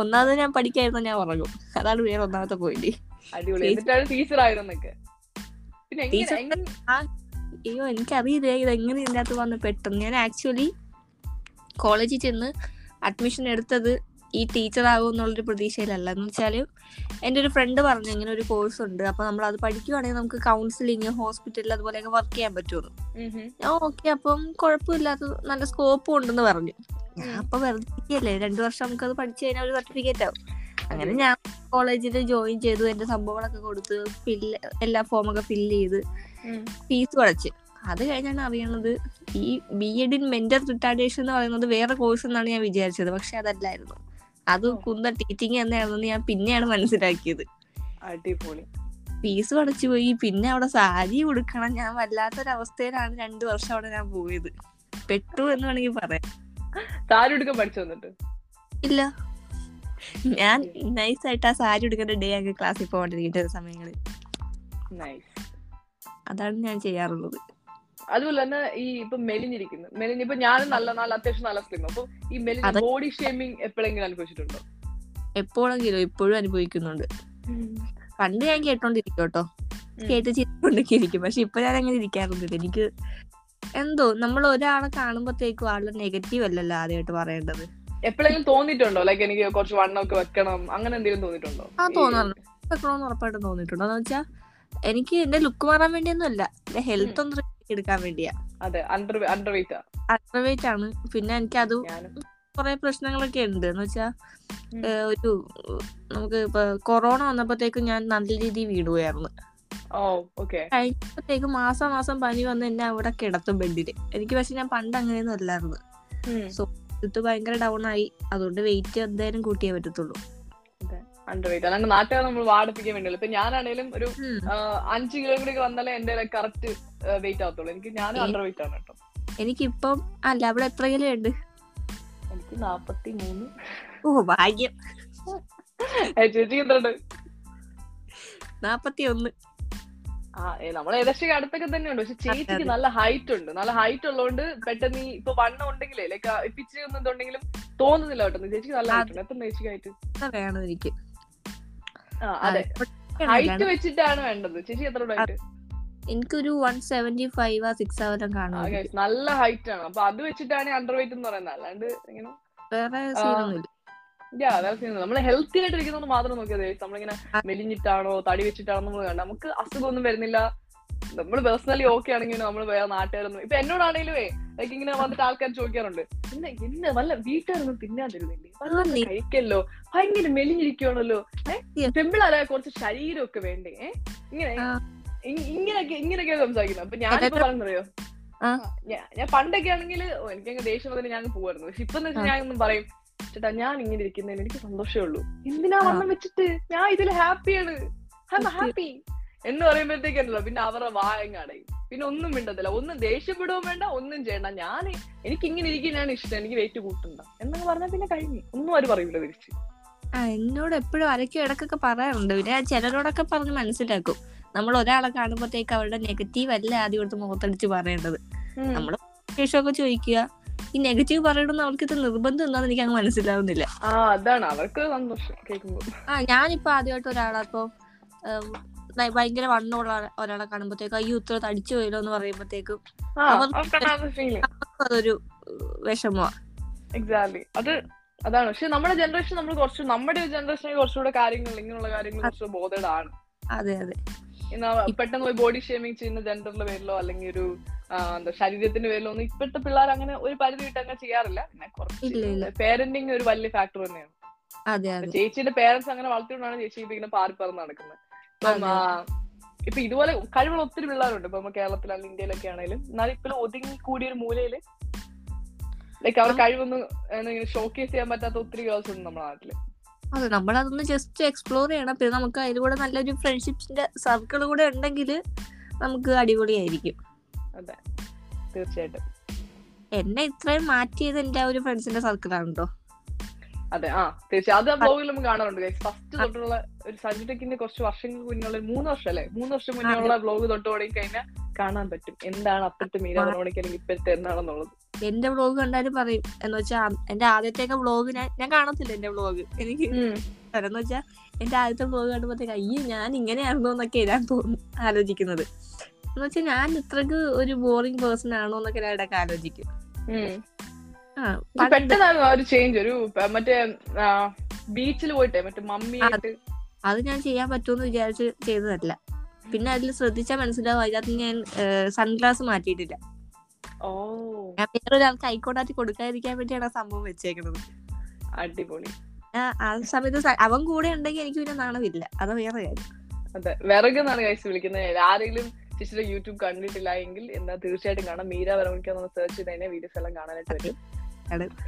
ഒന്നാമത് ഞാൻ പഠിക്കായിരുന്നു ഞാൻ ഉറങ്ങും അതാണ് വേറെ ഒന്നാമത്തെ പോയിന്റ് ടീച്ചർ ആയിരുന്നൊക്കെ അയ്യോ എനിക്കറിയില്ല. ഇത് എങ്ങനെ ഇതിനകത്ത് വന്ന് പെട്ടെന്ന്. ഞാൻ ആക്ച്വലി കോളേജിൽ ചെന്ന് അഡ്മിഷൻ എടുത്തത് ഈ ടീച്ചർ ആകും എന്നുള്ളൊരു പ്രതീക്ഷയിലല്ല. എന്ന് വെച്ചാൽ എന്റെ ഒരു ഫ്രണ്ട് പറഞ്ഞു ഇങ്ങനെ ഒരു കോഴ്സ് ഉണ്ട്. അപ്പൊ നമ്മൾ അത് പഠിക്കുവാണെങ്കിൽ നമുക്ക് കൗൺസിലിങ് ഹോസ്പിറ്റലിൽ അതുപോലെയൊക്കെ വർക്ക് ചെയ്യാൻ പറ്റുമെന്ന് ഹും. ഞാൻ ഓക്കെ അപ്പം കുഴപ്പമില്ലാത്ത നല്ല സ്കോപ്പും ഉണ്ടെന്ന് പറഞ്ഞു. അപ്പൊ വെറുതെ രണ്ടു വർഷം നമുക്ക് അത് പഠിച്ചു കഴിഞ്ഞാൽ ഒരു സർട്ടിഫിക്കറ്റ് ആവും. അങ്ങനെ ഞാൻ കോളേജിൽ ജോയിൻ ചെയ്തു എന്റെ സംഭവങ്ങളൊക്കെ കൊടുത്ത് ഫില്ല് എല്ലാ ഫോമൊക്കെ ഫില്ല് ചെയ്ത് ഫീസ് അടച്ച് അത് കഴിഞ്ഞാണ് അറിയണത് ഈ B Ed in mental retardation എന്ന് പറയുന്നത് വേറെ കോഴ്സ് എന്നാണ് ഞാൻ വിചാരിച്ചത്. പക്ഷെ അതല്ലായിരുന്നു. അത്. കുന്ന ടീച്ചിങ് എന്നാണെന്ന് ഞാൻ പിന്നെയാണ് മനസ്സിലാക്കിയത്. അടിപൊളി. ഫീസ് അടച്ചു പോയി. പിന്നെ അവിടെ സാരി കൊടുക്കണം ഞാൻ വല്ലാത്തൊരവസ്ഥയിലാണ് രണ്ടു വർഷം അവിടെ ഞാൻ പോയത്. പെട്ടു എന്ന് വേണമെങ്കിൽ പറയാം. സാരി എടുക്കാൻ പഠിച്ചു വന്നിട്ട് ഇല്ല. ഞാൻ നൈസ് ആയിട്ട് ആ സാരി എടുക്കുന്ന ഡേ അങ്ങ് ക്ലാസ്സിൽ പോകേണ്ടിരിക്കുന്ന സമയങ്ങളിൽ. അതാണ് ഞാൻ ചെയ്യാറുള്ളത്. അതുപോലെ തന്നെ ഈ ഇപ്പൊ മെലിഞ്ഞിരിക്കുന്നു മെലിഞ്ഞ് ഇപ്പൊ ഞാൻ നല്ല നല്ല അത്യാവശ്യം നല്ല സ്ലിം അപ്പൊ ഈ മെലിഞ്ഞ ബോഡി ഷേമിങ് എപ്പോഴെങ്കിലും അനുഭവിച്ചിട്ടുണ്ടോ? എപ്പോഴെങ്കിലും ഇപ്പോഴും അനുഭവിക്കുന്നുണ്ട്. പണ്ട് ഞാൻ കേട്ടോണ്ടിരിക്കും കേട്ടോ. കേട്ട് ചിരിക്കൊണ്ടൊക്കെ ഇരിക്കും പക്ഷെ ഇപ്പൊ ഞാൻ അങ്ങനെ ഇരിക്കാറുണ്ട് എനിക്ക് എന്തോ നമ്മൾ ഒരാളെ കാണുമ്പോഴത്തേക്കും ആളുടെ നെഗറ്റീവ് അല്ലല്ലോ ആദ്യമായിട്ട് പറയേണ്ടത്. എപ്പോഴെങ്കിലും തോന്നിയിട്ടുണ്ടോ? ലൈക്ക് എനിക്ക് കുറച്ച് വണ്ണമൊക്കെ വെക്കണം. അങ്ങനെ എന്തെങ്കിലും തോന്നിയിട്ടുണ്ടോ? ആ തോന്നാറുണ്ട്. വെക്കണമെന്ന് ഉറപ്പായിട്ടും തോന്നിയിട്ടുണ്ടോ? എന്ന് വെച്ചാൽ എനിക്ക് എന്റെ ലുക്ക് മാറാൻ വേണ്ടിയൊന്നും അല്ല എന്റെ ഹെൽത്ത് ഒന്ന് എടുക്കാൻ വേണ്ടിയാ. അതെ അണ്ടർ അണ്ടർ വെയിറ്റാ അണ്ടർവെയിറ്റ് ആണ്. പിന്നെ എനിക്ക് അത് കുറെ പ്രശ്നങ്ങളൊക്കെ ഉണ്ട്. എന്ന് വെച്ചാ ഒരു നമുക്ക് ഇപ്പൊ കൊറോണ വന്നപ്പോഴത്തേക്കും ഞാൻ നല്ല രീതിയിൽ വീട് പോയായിരുന്നു കഴിഞ്ഞപ്പോഴത്തേക്ക് മാസം മാസം പനി വന്ന് എന്നെ അവിടെ കിടത്തും ബെഡിൽ. എനിക്ക് പക്ഷെ ഞാൻ പണ്ട് അങ്ങനെയൊന്നും അല്ലായിരുന്നു. സോ ഇത് ഭയങ്കര ഡൗൺ ആയി. അതുകൊണ്ട് വെയിറ്റ് എന്തായാലും കൂട്ടിയേ പറ്റത്തുള്ളൂ. അണ്ടർ വെയിറ്റ് അല്ലാണ്ട് നാട്ടുകാർ നമ്മൾ വാടിപ്പിക്കാൻ വേണ്ടിയല്ല. ഇപ്പൊ ഞാനാണേലും ഒരു. അഞ്ച് കിലോ കൂടി വന്നാലേ എന്റെ കറക്റ്റ് വെയിറ്റ് ആവത്തുള്ളൂ. എനിക്ക് ഞാനും അണ്ടർ വെയിറ്റ് ആണ് കേട്ടോ. എനിക്കിപ്പം അല്ല അവിടെ എത്ര കിലോ ഉണ്ട്? എനിക്ക് നാപ്പത്തി മൂന്ന് ഓ ഭാഗ്യം. ചേച്ചി എന്തുണ്ട്? നാപ്പത്തി ഒന്ന് ആ നമ്മൾ ഏകദേശം അടുത്തൊക്കെ തന്നെയുണ്ട് പക്ഷെ ചേച്ചിക്ക് നല്ല ഹൈറ്റ് ഉണ്ട്. നല്ല ഹൈറ്റ് ഉള്ളതുകൊണ്ട് പെട്ടെന്ന് ഈ ഇപ്പൊ വണ്ണം ഉണ്ടെങ്കിലേ ലൈക്ക് ഇച്ചിരി ഒന്നും ഉണ്ടെങ്കിലും തോന്നുന്നില്ല കേട്ടോ. ചേച്ചിക്ക് നല്ല ഹൈറ്റ് ഉണ്ട്. എത്ര ചേച്ചിക്ക് ഹൈറ്റ് വേണം എനിക്ക്? അതെ. ഹൈറ്റ് വെച്ചിട്ടാണ് വേണ്ടത്. ചേച്ചി എത്ര ഹൈറ്റ് എനിക്കൊരു വൺ സെവന്റി ഫൈവ് സിക്സ് ആവരം കാണും നല്ല ഹൈറ്റ് ആണ്. അപ്പൊ അത് വെച്ചിട്ടാണ് അണ്ടർ വെയിറ്റ് എന്ന് പറയുന്നത്. അല്ലാണ്ട് ഇങ്ങനെ വേറെ സീനൊന്നുമില്ല യാ നമ്മൾ ഹെൽത്തി ആയിട്ട് ഇരിക്കുന്നത് മാത്രം നോക്കിയാൽ മതി. നമ്മളിങ്ങനെ ആ. മെലിഞ്ഞിട്ടാണോ തടി വെച്ചിട്ടാണോ നമ്മൾ കണ്ട നമുക്ക് അസുഖമൊന്നും വരുന്നില്ല. നമ്മൾ പേഴ്സണലി ഓക്കെ ആണെങ്കിൽ നമ്മൾ വേറെ നാട്ടുകാരൊന്നും ഇപ്പൊ എന്നോടാണെങ്കിലുമേ ലൈക്ക് ഇങ്ങനെ വന്നിട്ട് ആൾക്കാർ ചോദിക്കാറുണ്ട്. പിന്നെ ഇന്ന് നല്ല വീട്ടുകാരൊന്നും തിന്നാൻ തരുന്നില്ലേ? വല്ല കഴിക്കല്ലോ. ഭയങ്കര മെലിഞ്ഞിരിക്കുവാണല്ലോ. ഏഹ്. പെമ്പിളായ കുറച്ച് ശരീരമൊക്കെ വേണ്ടേ? ഏഹ് ഇങ്ങനെ. ഇങ്ങനെയൊക്കെ ഇങ്ങനെയൊക്കെ സംസാരിക്കുന്നത്. അപ്പൊ ഞാനിപ്പോ പറഞ്ഞറിയോ ഞാൻ പണ്ടൊക്കെ ആണെങ്കിൽ എനിക്കങ്ങ് ദേഷ്യം വന്നിട്ട് ഞാൻ പോവായിരുന്നു. പക്ഷെ ഇപ്പൊ ഞാൻ ഒന്നും പറയും ചേട്ടാ ഞാൻ ഇങ്ങനെ ഇരിക്കുന്നതിന് എനിക്ക് സന്തോഷമേ ഉള്ളൂ. എന്തിനാ. വണ്ണം വെച്ചിട്ട്? ഞാൻ ഇതിൽ ഹാപ്പിയാണ്. ഹാപ്പി എന്ന് പറയുമ്പോഴത്തേക്കല്ലോ പിന്നെ അവരുടെ വായങ്ങടയും പിന്നെ ഒന്നും മിണ്ടത്തില്ല. ഒന്നും ദേഷ്യപ്പെടുകയും വേണ്ട ഒന്നും ചെയ്യണ്ട. ഞാൻ എനിക്ക് ഇങ്ങനെ ഇരിക്കാനാണ് ഇഷ്ടം. എനിക്ക് വെയിറ്റ് കൂട്ടണ്ട. എന്നൊക്കെ പറഞ്ഞാൽ പിന്നെ കഴിഞ്ഞു. ഒന്നും അവർ പറയൂല തിരിച്ച്. ആ എന്നോട് എപ്പോഴും അരക്കും ഇടക്കൊക്കെ പറയാറുണ്ട്. പിന്നെ ചിലരോടൊക്കെ പറഞ്ഞ് മനസ്സിലാക്കും. നമ്മൾ ഒരാളെ കാണുമ്പോഴത്തേക്ക് അവരുടെ നെഗറ്റീവ് അല്ല ആദ്യം കൊടുത്ത് മുഖത്തടിച്ച് പറയേണ്ടത്. നമ്മൾ ശേഷമൊക്കെ ചോദിക്കുക. ഈ നെഗറ്റീവ് പറയണമെന്ന് അവർക്ക് ഇത് നിർബന്ധം എന്താന്ന് എനിക്ക് അങ്ങ് മനസ്സിലാവുന്നില്ല. ആ അതാണ്. അവർക്ക് സന്തോഷം കേൾക്കുമ്പോ. ആ ഞാനിപ്പോ ആദ്യമായിട്ട് ഒരാളപ്പോ ഭയങ്കര വണ്ണമുള്ള ഒരാളെ കാണുമ്പോഴത്തേക്ക് അയ്യോ ഇത്ര തടിച്ചു പോയല്ലോ എന്ന് പറയുമ്പോഴത്തേക്കും ആ അവർ- അവർക്കാണ് ഫീലിംഗ് അതൊരു വിഷമമാ. എക്സാക്ട്ലി അത് അതാണ്. പക്ഷെ നമ്മുടെ ജനറേഷൻ നമ്മൾ കുറച്ച് നമ്മുടെ ജനറേഷനെ കുറച്ചുകൂടെ കാര്യങ്ങൾ ഇങ്ങനെയുള്ള കാര്യങ്ങൾ കുറച്ച് ബോധഡ് ആണ് അതെ. അതെ പെട്ടെന്ന് പോയി ബോഡി ഷേമിങ് ചെയ്യുന്ന ജെൻഡറിന്റെ പേരിലോ അല്ലെങ്കിൽ ഒരു എന്താ ശരീരത്തിന്റെ പേരിലോ ഒന്നും ഇപ്പോഴത്തെ പിള്ളേർ അങ്ങനെ ഒരു പരിധി വിട്ട് അങ്ങനെ ചെയ്യാറില്ല. പിന്നെ. കുറച്ച് പേരന്റിങ് ഒരു വലിയ ഫാക്ടർ തന്നെയാണ്. ചേച്ചിയുടെ പേരന്റ്സ് അങ്ങനെ വളർത്തിക്കൊണ്ടാണ് ചേച്ചി ഇപ്പൊ ഇങ്ങനെ പാറി പറന്ന് നടക്കുന്നത്. ഇപ്പം ഇതുപോലെ കഴിവുള്ള ഒത്തിരി പിള്ളേരുണ്ട്. ഇപ്പൊ കേരളത്തിലാണെങ്കിലും ഇന്ത്യയിലൊക്കെ ആണെങ്കിലും. എന്നാലും ഇപ്പൊ ഒതുങ്ങി കൂടിയ ഒരു മൂലയിൽ ലൈക്ക് അവർ കഴിവൊന്നും ഷോക്കേസ് ചെയ്യാൻ പറ്റാത്ത ഒത്തിരി ഗേൾസ് ഉണ്ട് നമ്മുടെ നാട്ടിൽ. അതെ നമ്മളതൊന്ന് ജസ്റ്റ് എക്സ്പ്ലോർ ചെയ്യണം. പിന്നെ നമുക്ക് അതിലൂടെ നല്ലൊരു ഫ്രണ്ട്ഷിപ്പിന്റെ സർക്കിൾ കൂടെ ഉണ്ടെങ്കിൽ നമുക്ക് അടിപൊളിയായിരിക്കും. അതെ. തീർച്ചയായിട്ടും. എന്നെ ഇത്രയും മാറ്റിയത് എന്റെ ഒരു ഫ്രണ്ട്സിന്റെ സർക്കിളാണ് കേട്ടോ അതെ ആ തീർച്ചയായും. അത് ബ്ലോഗിലും ബ്ലോഗിൽ നമുക്ക് കാണാറുണ്ട് ഫസ്റ്റ് തൊട്ടുള്ള ഒരു സഞ്ജു ടെക്കിന്റെ കുറച്ച് വർഷങ്ങൾക്ക് മുന്നുള്ള മൂന്ന് വർഷം അല്ലേ? മൂന്ന് വർഷം മുന്നേ ഉള്ള ബ്ലോഗ് തൊട്ട് തുടങ്ങി കഴിഞ്ഞാൽ കാണാൻ പറ്റും. എന്താണ് അപ്പോഴത്തെ മീരാ പറഞ്ഞോണിക്ക് അല്ലെങ്കിൽ ഇപ്പോഴത്തെ എന്താണെന്നുള്ളത്? എന്റെ വ്ളോഗ് കണ്ടാലും പറയും എന്ന് വെച്ചാൽ എന്റെ ആദ്യത്തെ വ്ളോഗ് ഞാൻ ഞാൻ കാണത്തില്ല എന്റെ വ്ളോഗ് എനിക്ക് എന്ന് വെച്ചാൽ എന്റെ ആദ്യത്തെ വ്ളോഗ് കണ്ടപ്പോഴത്തേക്ക് അയ്യോ ഞാൻ ഇങ്ങനെയായിരുന്നു എന്നൊക്കെ ഞാൻ തോന്നുന്നു ആലോചിക്കുന്നത്. എന്ന് വെച്ചാൽ ഞാൻ ഇത്രക്ക് ഒരു ബോറിംഗ് പേഴ്സൺ ആണോ എന്നൊക്കെ ഞാൻ ഇടയ്ക്ക് ആലോചിക്കും. പെട്ടെന്നായിരുന്നു ആ ഒരു ചേഞ്ച് ഒരു മറ്റേ ബീച്ചിൽ പോയിട്ടെ മറ്റേ അത് ഞാൻ ചെയ്യാൻ പറ്റുമെന്ന് വിചാരിച്ച് ചെയ്തതല്ല. പിന്നെ അതിൽ ശ്രദ്ധിച്ചാൽ മനസ്സിലാവും അതിനകത്ത് ഞാൻ സൺഗ്ലാസ് മാറ്റിയിട്ടില്ല. ഓ. ഞാൻ വേറൊരാൾക്ക് ഐക്കോണ്ടാറ്റി കൊടുക്കാതിരിക്കാൻ വേണ്ടിയാണ് ആ സംഭവം വെച്ചേക്കുന്നത് അടിപൊളി. ആ സമയത്ത് അവൻ കൂടെ ഉണ്ടെങ്കിൽ എനിക്ക് പിന്നെ നാണമില്ല. അത് വേറെ കാര്യം. അതെ വിറക് എന്നാണ് കഴിച്ച് വിളിക്കുന്നത്. ആരെങ്കിലും ചേച്ചിയുടെ യൂട്യൂബ് കണ്ടിട്ടില്ല എങ്കിൽ എന്നാ തീർച്ചയായിട്ടും കാണാം. മീര എന്ന് സെർച്ച് ചെയ്ത് വീഡിയോസ് എല്ലാം കാണാനായിട്ട് പറ്റും.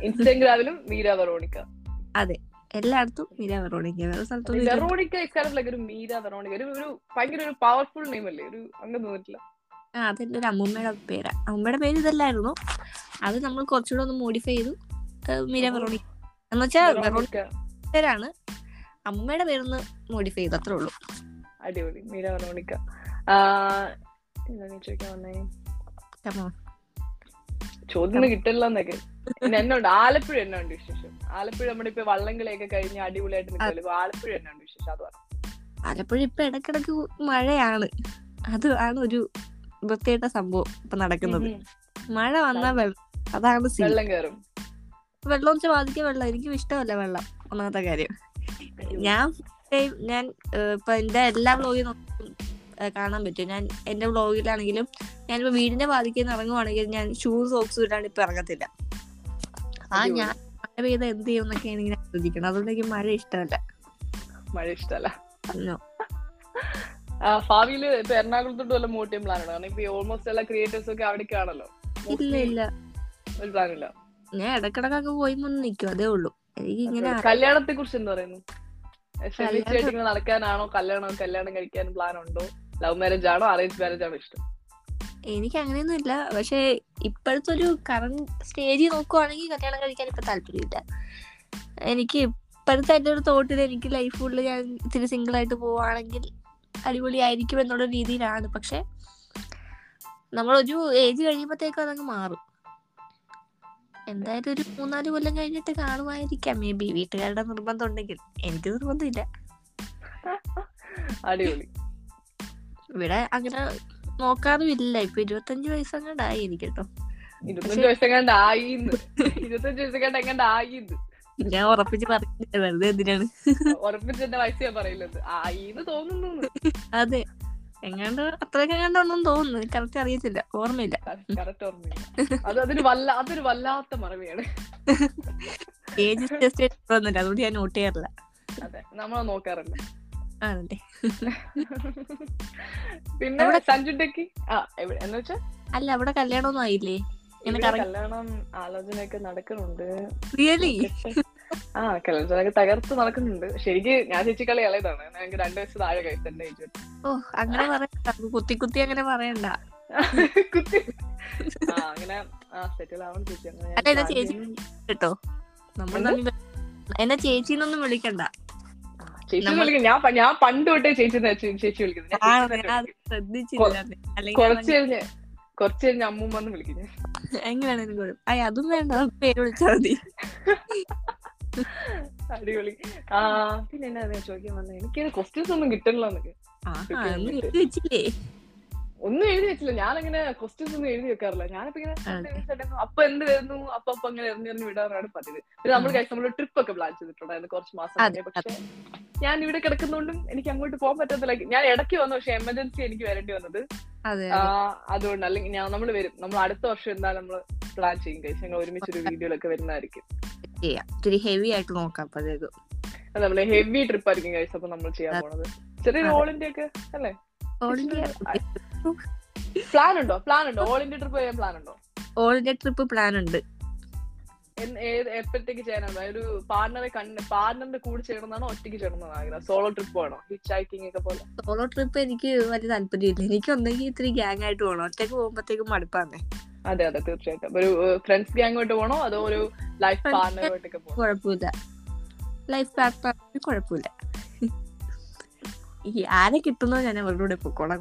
ഇൻസ്റ്റാഗ്രാമിലും മീര വെറോണിക്ക. എല്ലായിടത്തും മീര വെറോണിക്ക. വേറെ സ്ഥലത്തൊന്നും. വെറോണിക്ക ഇക്കാലത്തിലൊക്കെ ഒരു മീര വെറോണിക്ക. ഒരു ഒരു ഭയങ്കര ഒരു പവർഫുൾ നെയിം അല്ലേ? ഒരു അങ്ങനെ തോന്നിട്ടില്ല. ആ അതെന്റെ ഒരു അമ്മൂമ്മയുടെ പേരാ. അമ്മൂമ്മയുടെ പേര് ഇതല്ലായിരുന്നു. അത് നമ്മൾ കുറച്ചുകൂടെ ഒന്ന് മോഡിഫൈ ചെയ്തു. മീര. വെറോണിക്ക. എന്ന് വെച്ചാൽ വെറോണിക്ക. പേരാണ്. അമ്മയുടെ പേരൊന്ന് മോഡിഫൈ ചെയ്തു. അത്രേ ഉള്ളൂ. അടിപൊളി. മീര വെറോണിക്ക. ചോദിക്കാൻ വന്നേ. ചോദ്യം കിട്ടില്ല എന്നൊക്കെ. എന്നുണ്ട് ആലപ്പുഴ എന്നുണ്ട് വിശേഷം. ആലപ്പുഴ നമ്മുടെ ഇപ്പൊ വള്ളംകളിയൊക്കെ കഴിഞ്ഞ് അടിപൊളിയായിട്ട് നിൽക്കുമല്ലോ ആലപ്പുഴ എന്നുണ്ട് വിശേഷം അത് പറഞ്ഞു ആലപ്പുഴ ഇപ്പൊ ഇടക്കിടക്ക് മഴയാണ്. അത് ആണ് ഒരു വൃത്തിയായിട്ട സംഭവം ഇപ്പൊ നടക്കുന്നത്. മഴ വന്നാൽ വെള്ളം അതാണ് വെള്ളം കയറും വെള്ളം വെച്ചാൽ ബാധിക്കുക വെള്ളം എനിക്കും ഇഷ്ടമല്ല വെള്ളം ഒന്നാമത്തെ കാര്യം. ഞാൻ ഞാൻ ഇപ്പൊ എന്റെ എല്ലാ വ്ളോഗിൽ കാണാൻ പറ്റും. ഞാൻ എന്റെ വ്ളോഗിലാണെങ്കിലും ഞാനിപ്പോ വീടിന്റെ ബാധിക്കുന്ന ഇറങ്ങുവാണെങ്കിൽ ഞാൻ ഷൂസ് സോക്സ് ഇടാണ്ട് ഇപ്പൊ ഇറങ്ങത്തില്ല. ആ. ഞാൻ മഴ പെയ്ത എന്ത് ചെയ്യും എന്നൊക്കെയാണ് ഇങ്ങനെ ആലോചിക്കണം അതുകൊണ്ട് എനിക്ക് മഴ ഇഷ്ടമല്ല. മഴ ഇഷ്ടല്ല No. ഭാവിയിൽ ഇപ്പൊ എറണാകുളത്തോട്ട് വല്ല മൂട്ടിയും പ്ലാൻ ആണ് കാരണം ഇപ്പൊ ഓൾമോസ്റ്റ് എല്ലാ ക്രിയേറ്റേഴ്സ് ഒക്കെ അവിടേക്കാണല്ലോ. ഇല്ല ഇല്ല. ഒരു പ്ലാൻ ഇല്ല. ഞാൻ ഇടക്കിടക്കൊക്കെ പോയി ഒന്ന് നിൽക്കും. അതേ ഉള്ളൂ. എനിക്ക് ഇങ്ങനെ കല്യാണത്തെ കുറിച്ച് എന്താ പറയുന്നു? നടക്കാനാണോ? കല്യാണം കല്യാണം കഴിക്കാൻ പ്ലാൻ ഉണ്ടോ? ലവ് മാരേജ് ആണോ? അറേഞ്ച് മാരേജ് ആണോ ഇഷ്ടം? എനിക്ക് അങ്ങനെയൊന്നും ഇല്ല പക്ഷെ ഇപ്പോഴത്തെ ഒരു കറണ്ട് സ്റ്റേജ് നോക്കുവാണെങ്കിൽ കല്യാണം കഴിക്കാൻ ഇപ്പൊ താല്പര്യമില്ല. എനിക്ക് ഇപ്പോഴത്തെ എന്റെ ഒരു തോട്ടിൽ എനിക്ക് ലൈഫ് ഫുള്ള് ഞാൻ ഇത്തിരി സിംഗിൾ ആയിട്ട് പോവാണെങ്കിൽ അടിപൊളിയായിരിക്കും എന്നുള്ള രീതിയിലാണ്. പക്ഷെ നമ്മളൊരു ഏജ് കഴിയുമ്പോഴത്തേക്കും അതങ്ങ് മാറും. എന്തായാലും ഒരു മൂന്നാൽ കൊല്ലം കഴിഞ്ഞിട്ട് കാണുമായിരിക്കാം. മേ ബി വീട്ടുകാരുടെ നിർബന്ധം ഉണ്ടെങ്കിൽ. എനിക്ക് നിർബന്ധമില്ല. അടിപൊളി. ഇവിടെ അങ്ങനെ നോക്കാറുമില്ല. ഇപ്പൊ ഇരുപത്തഞ്ച് വയസ്സങ്ങണ്ടായി എനിക്ക് കേട്ടോ ഇരുപത്തഞ്ച് വയസ്സെങ്ങാണ്ട് ആയിന്ന് ഇരുപത്തഞ്ച് വയസ്സെങ്ങാണ്ട് എങ്ങാണ്ട് ആയിന്ന് ഞാൻ ഉറപ്പിച്ച് പറയുന്നില്ല വെറുതെ എന്തിനാണ്? ഉറപ്പിച്ച് എന്റെ വയസ്സ് ഞാൻ പറയില്ലത്. ആയിന്ന് തോന്നുന്നു അതെ. എങ്ങാണ്ട് അത്രയൊക്കെ എങ്ങാണ്ടോന്നും തോന്നുന്നു. കറക്റ്റ് അറിയത്തില്ല. ഓർമ്മയില്ല. കറക്റ്റ് ഓർമ്മയില്ല. അത് അതൊരു വല്ല അതൊരു വല്ലാത്ത മറവിയാണ്. ഏജ് ജസ്റ്റ് അതുകൊണ്ട് ഞാൻ നോട്ട് ചെയ്യാറില്ല. അതെ. നമ്മളെ നോക്കാറില്ല. ആണല്ലേ? പിന്നെ സഞ്ജുണ്ടക്ക്? ആ എന്ന് വെച്ചാ? അല്ല അവിടെ കല്യാണമൊന്നും ആയില്ലേ? കല്യാണം ആലോചനയൊക്കെ നടക്കുന്നുണ്ട്. റിയലി ആ കല്യാണത്തിനൊക്കെ തകർത്ത് നടക്കുന്നുണ്ട്. ശരിക്ക് ഞാൻ ചേച്ചിക്കളി ഇളയതാണ് എനിക്ക് രണ്ടു വയസ്സ് താഴെ കഴിച്ചു എന്റെ ഏജ് ഓ അങ്ങനെ പറയണ്ട. കുത്തി കുത്തി അങ്ങനെ പറയണ്ട. കുത്തി ആ അങ്ങനെ ആ സെറ്റിൽ ആവണം ചേച്ചി. ചേച്ചി-. കേട്ടോ നമ്മൾ? എന്നെ ചേച്ചിന്നൊന്നും വിളിക്കണ്ട. ചേച്ചി വിളിക്കും ഞാൻ ഞാൻ പണ്ട് തൊട്ടേ ചേച്ചി ചേച്ചി വിളിക്കുന്നത് കുറച്ച് കഴിഞ്ഞ് കുറച്ച് കഴിഞ്ഞ് അമ്മൂമ്മ എന്ന് വിളിക്കും എങ്ങനെയാണ് അയ്യ അതും വേണ്ട. പേര് വിളിച്ചാൽ മതി. അടിപൊളി. ആ പിന്നെ എന്നാ ചോദിക്കാൻ വന്നത് എനിക്ക് ക്വസ്റ്റ്യൻസ് ഒന്നും കിട്ടണില്ല എന്നൊക്കെ ഒന്നും എഴുതി വെച്ചില്ലേ. ഞാനങ്ങനെ ക്വസ്റ്റ്യൻസ് ഒന്നും എഴുതി വെക്കാറില്ല. ഞാനിപ്പോ ഇങ്ങനെ. അപ്പൊ എന്ത് വരുന്നു? അപ്പൊ അപ്പൊ അങ്ങനെ എറിഞ്ഞ് എറിഞ്ഞ് വിടാറാണ് പതിവ്. പിന്നെ നമ്മൾ കഴിച്ച് നമ്മൾ ട്രിപ്പ് ഒക്കെ പ്ലാൻ ചെയ്തിട്ടുണ്ടായിരുന്നു കുറച്ച് മാസം. പക്ഷെ ഞാൻ ഇവിടെ കിടക്കുന്നോണ്ടും എനിക്ക് അങ്ങോട്ട് പോകാൻ പറ്റത്തില്ല ഞാൻ ഇടയ്ക്ക് വന്നു. പക്ഷെ എമർജൻസി എനിക്ക് വരേണ്ടി വന്നത്. അതുകൊണ്ട് അല്ലെങ്കിൽ ഞാൻ നമ്മൾ വരും. നമ്മൾ അടുത്ത വർഷം എന്തായാലും നമ്മൾ പ്ലാൻ ചെയ്യും. കഴിച്ച് ഞങ്ങൾ ഒരുമിച്ച് ഒരു വീഡിയോയിലൊക്കെ വരുന്നതായിരിക്കും. ഹെവി ആയിട്ട് നോക്കാം അത്. നമ്മൾ ഹെവി ട്രിപ്പ് ആയിരിക്കും കഴിച്ച് അപ്പൊ നമ്മൾ ചെയ്യാൻ. പോണത്. ചെറിയൊരു ഓൾ ഇന്ത്യ ഒക്കെ അല്ലേ? പ്ലാൻ ഉണ്ടോ പ്ലാൻ ഉണ്ടോ ഓൾ ഇന്ത്യ ട്രിപ്പ് ചെയ്യാൻ പ്ലാൻ ഉണ്ടോ ഓൾ ഇന്ത്യ ട്രിപ്പ് പ്ലാൻ ഉണ്ട് എപ്പോഴത്തേക്ക് ചെയ്യാനാണ് ഒരു പാർട്ണറെ കണ്ട് പാർട്ണറിന്റെ കൂടെ ചേർന്നാണോ ഒറ്റയ്ക്ക് ചെയ്യണമെന്നാണ് ആഗ്രഹം? സോളോ ട്രിപ്പ് വേണോ? ഹിച്ച് ഹൈക്കിംഗ് ഒക്കെ പോലെ? സോളോ ട്രിപ്പ് എനിക്ക് വലിയ താല്പര്യമില്ല എനിക്ക് ഒന്നെങ്കിൽ ഇത്തിരി ഗ്യാങ് ആയിട്ട് പോകണം ഒറ്റയ്ക്ക് പോകുമ്പോഴത്തേക്കും മടുപ്പാന്നേ. അതെ അതെ തീർച്ചയായിട്ടും. ഒരു ഫ്രണ്ട്സ് ഗ്യാങ്ങോട്ട് പോകണോ അതോ ഒരു ലൈഫ് പാർട്ണറുമായിട്ടൊക്കെ പോകണം കുഴപ്പമില്ല. ലൈഫ് പാർട്ണർ കുഴപ്പമില്ല. ഈ ആന കിട്ടുന്നോ ഞാൻ അവരുടെ കൂടെ പൊക്കോളാം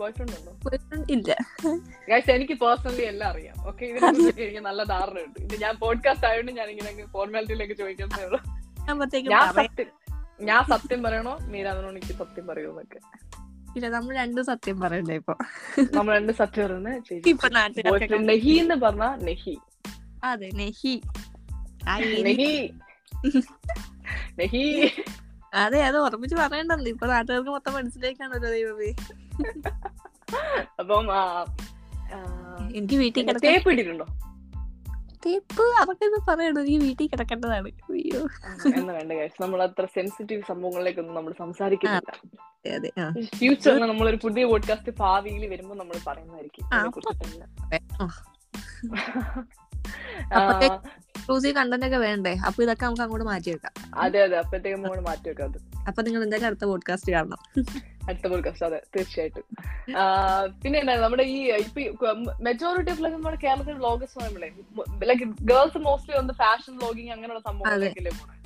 Boyfriend ഇല്ല. എനിക്ക് പേഴ്സണലി എല്ലാം അറിയാം. ഓക്കെ ഇതിനെ കുറിച്ച് എനിക്ക് നല്ല ധാരണയുണ്ട്. ഇത് ഞാൻ പോഡ്കാസ്റ്റ് ആയതുകൊണ്ട് ഞാൻ ഇങ്ങനെ ഫോർമാലിറ്റിയിലേക്ക് ചോദിക്കുന്നേ ഉള്ളൂ. ഞാൻ സത്യം പറയണോ? മീരാമനോ എനിക്ക് സത്യം പറയുമെന്നൊക്കെ ഇല്ല നമ്മൾ രണ്ടും സത്യം പറയണ്ടേ ഇപ്പൊ? നമ്മൾ രണ്ടും സത്യം പറയുന്നത് നെഹി എന്ന് പറഞ്ഞ നെഹി അതെ നെഹി നെഹി നെഹി അതെ അത് ഉറപ്പിച്ച് പറയണ്ടല്ലോ. ഇപ്പൊ നാട്ടുകാർക്ക് മൊത്തം മനസ്സിലേക്കാണല്ലോ ദൈവമേ. അപ്പം എനിക്ക് വീട്ടിൽ കിടക്കാൻ തേപ്പ് അതൊക്കെ പറയണോ? നീ വീട്ടിൽ കിടക്കേണ്ടതാണ്. അയ്യോ. എന്ന് വേണ്ട കാര്യം നമ്മൾ അത്ര സെൻസിറ്റീവ് സംഭവങ്ങളിലേക്കൊന്നും നമ്മൾ സംസാരിക്കുന്നില്ല. ഫ്യൂച്ചറിൽ നമ്മളൊരു പുതിയ പോഡ്കാസ്റ്റ് ഭാവിയിൽ വരുമ്പോൾ നമ്മൾ പറയുന്നതായിരിക്കും എക്സ്ക്ലൂസീവ് കണ്ടന്റ് ഒക്കെ വേണ്ടേ? അപ്പൊ ഇതൊക്കെ നമുക്ക് അങ്ങോട്ട് മാറ്റി വെക്കാം അതെ. അതെ അപ്പോഴത്തേക്കും നമ്മൾ മാറ്റി വെക്കാം അപ്പൊ നിങ്ങൾ എന്തായാലും അടുത്ത പോഡ്കാസ്റ്റ് കാണണം. അടുത്ത പോഡ്കാസ്റ്റ് അതെ. തീർച്ചയായിട്ടും. പിന്നെ എന്താ നമ്മുടെ ഈ ഇപ്പൊ മെജോറിറ്റി ഓഫ് നമ്മുടെ കേരളത്തിൽ വ്ളോഗേഴ്സ് പറയുമ്പോഴേ ലൈക്ക് ഗേൾസ് മോസ്റ്റ്ലി ഒന്ന് ഫാഷൻ വ്ളോഗിങ് അങ്ങനെയുള്ള സംഭവങ്ങളിലേക്കല്ലേ പോണേ?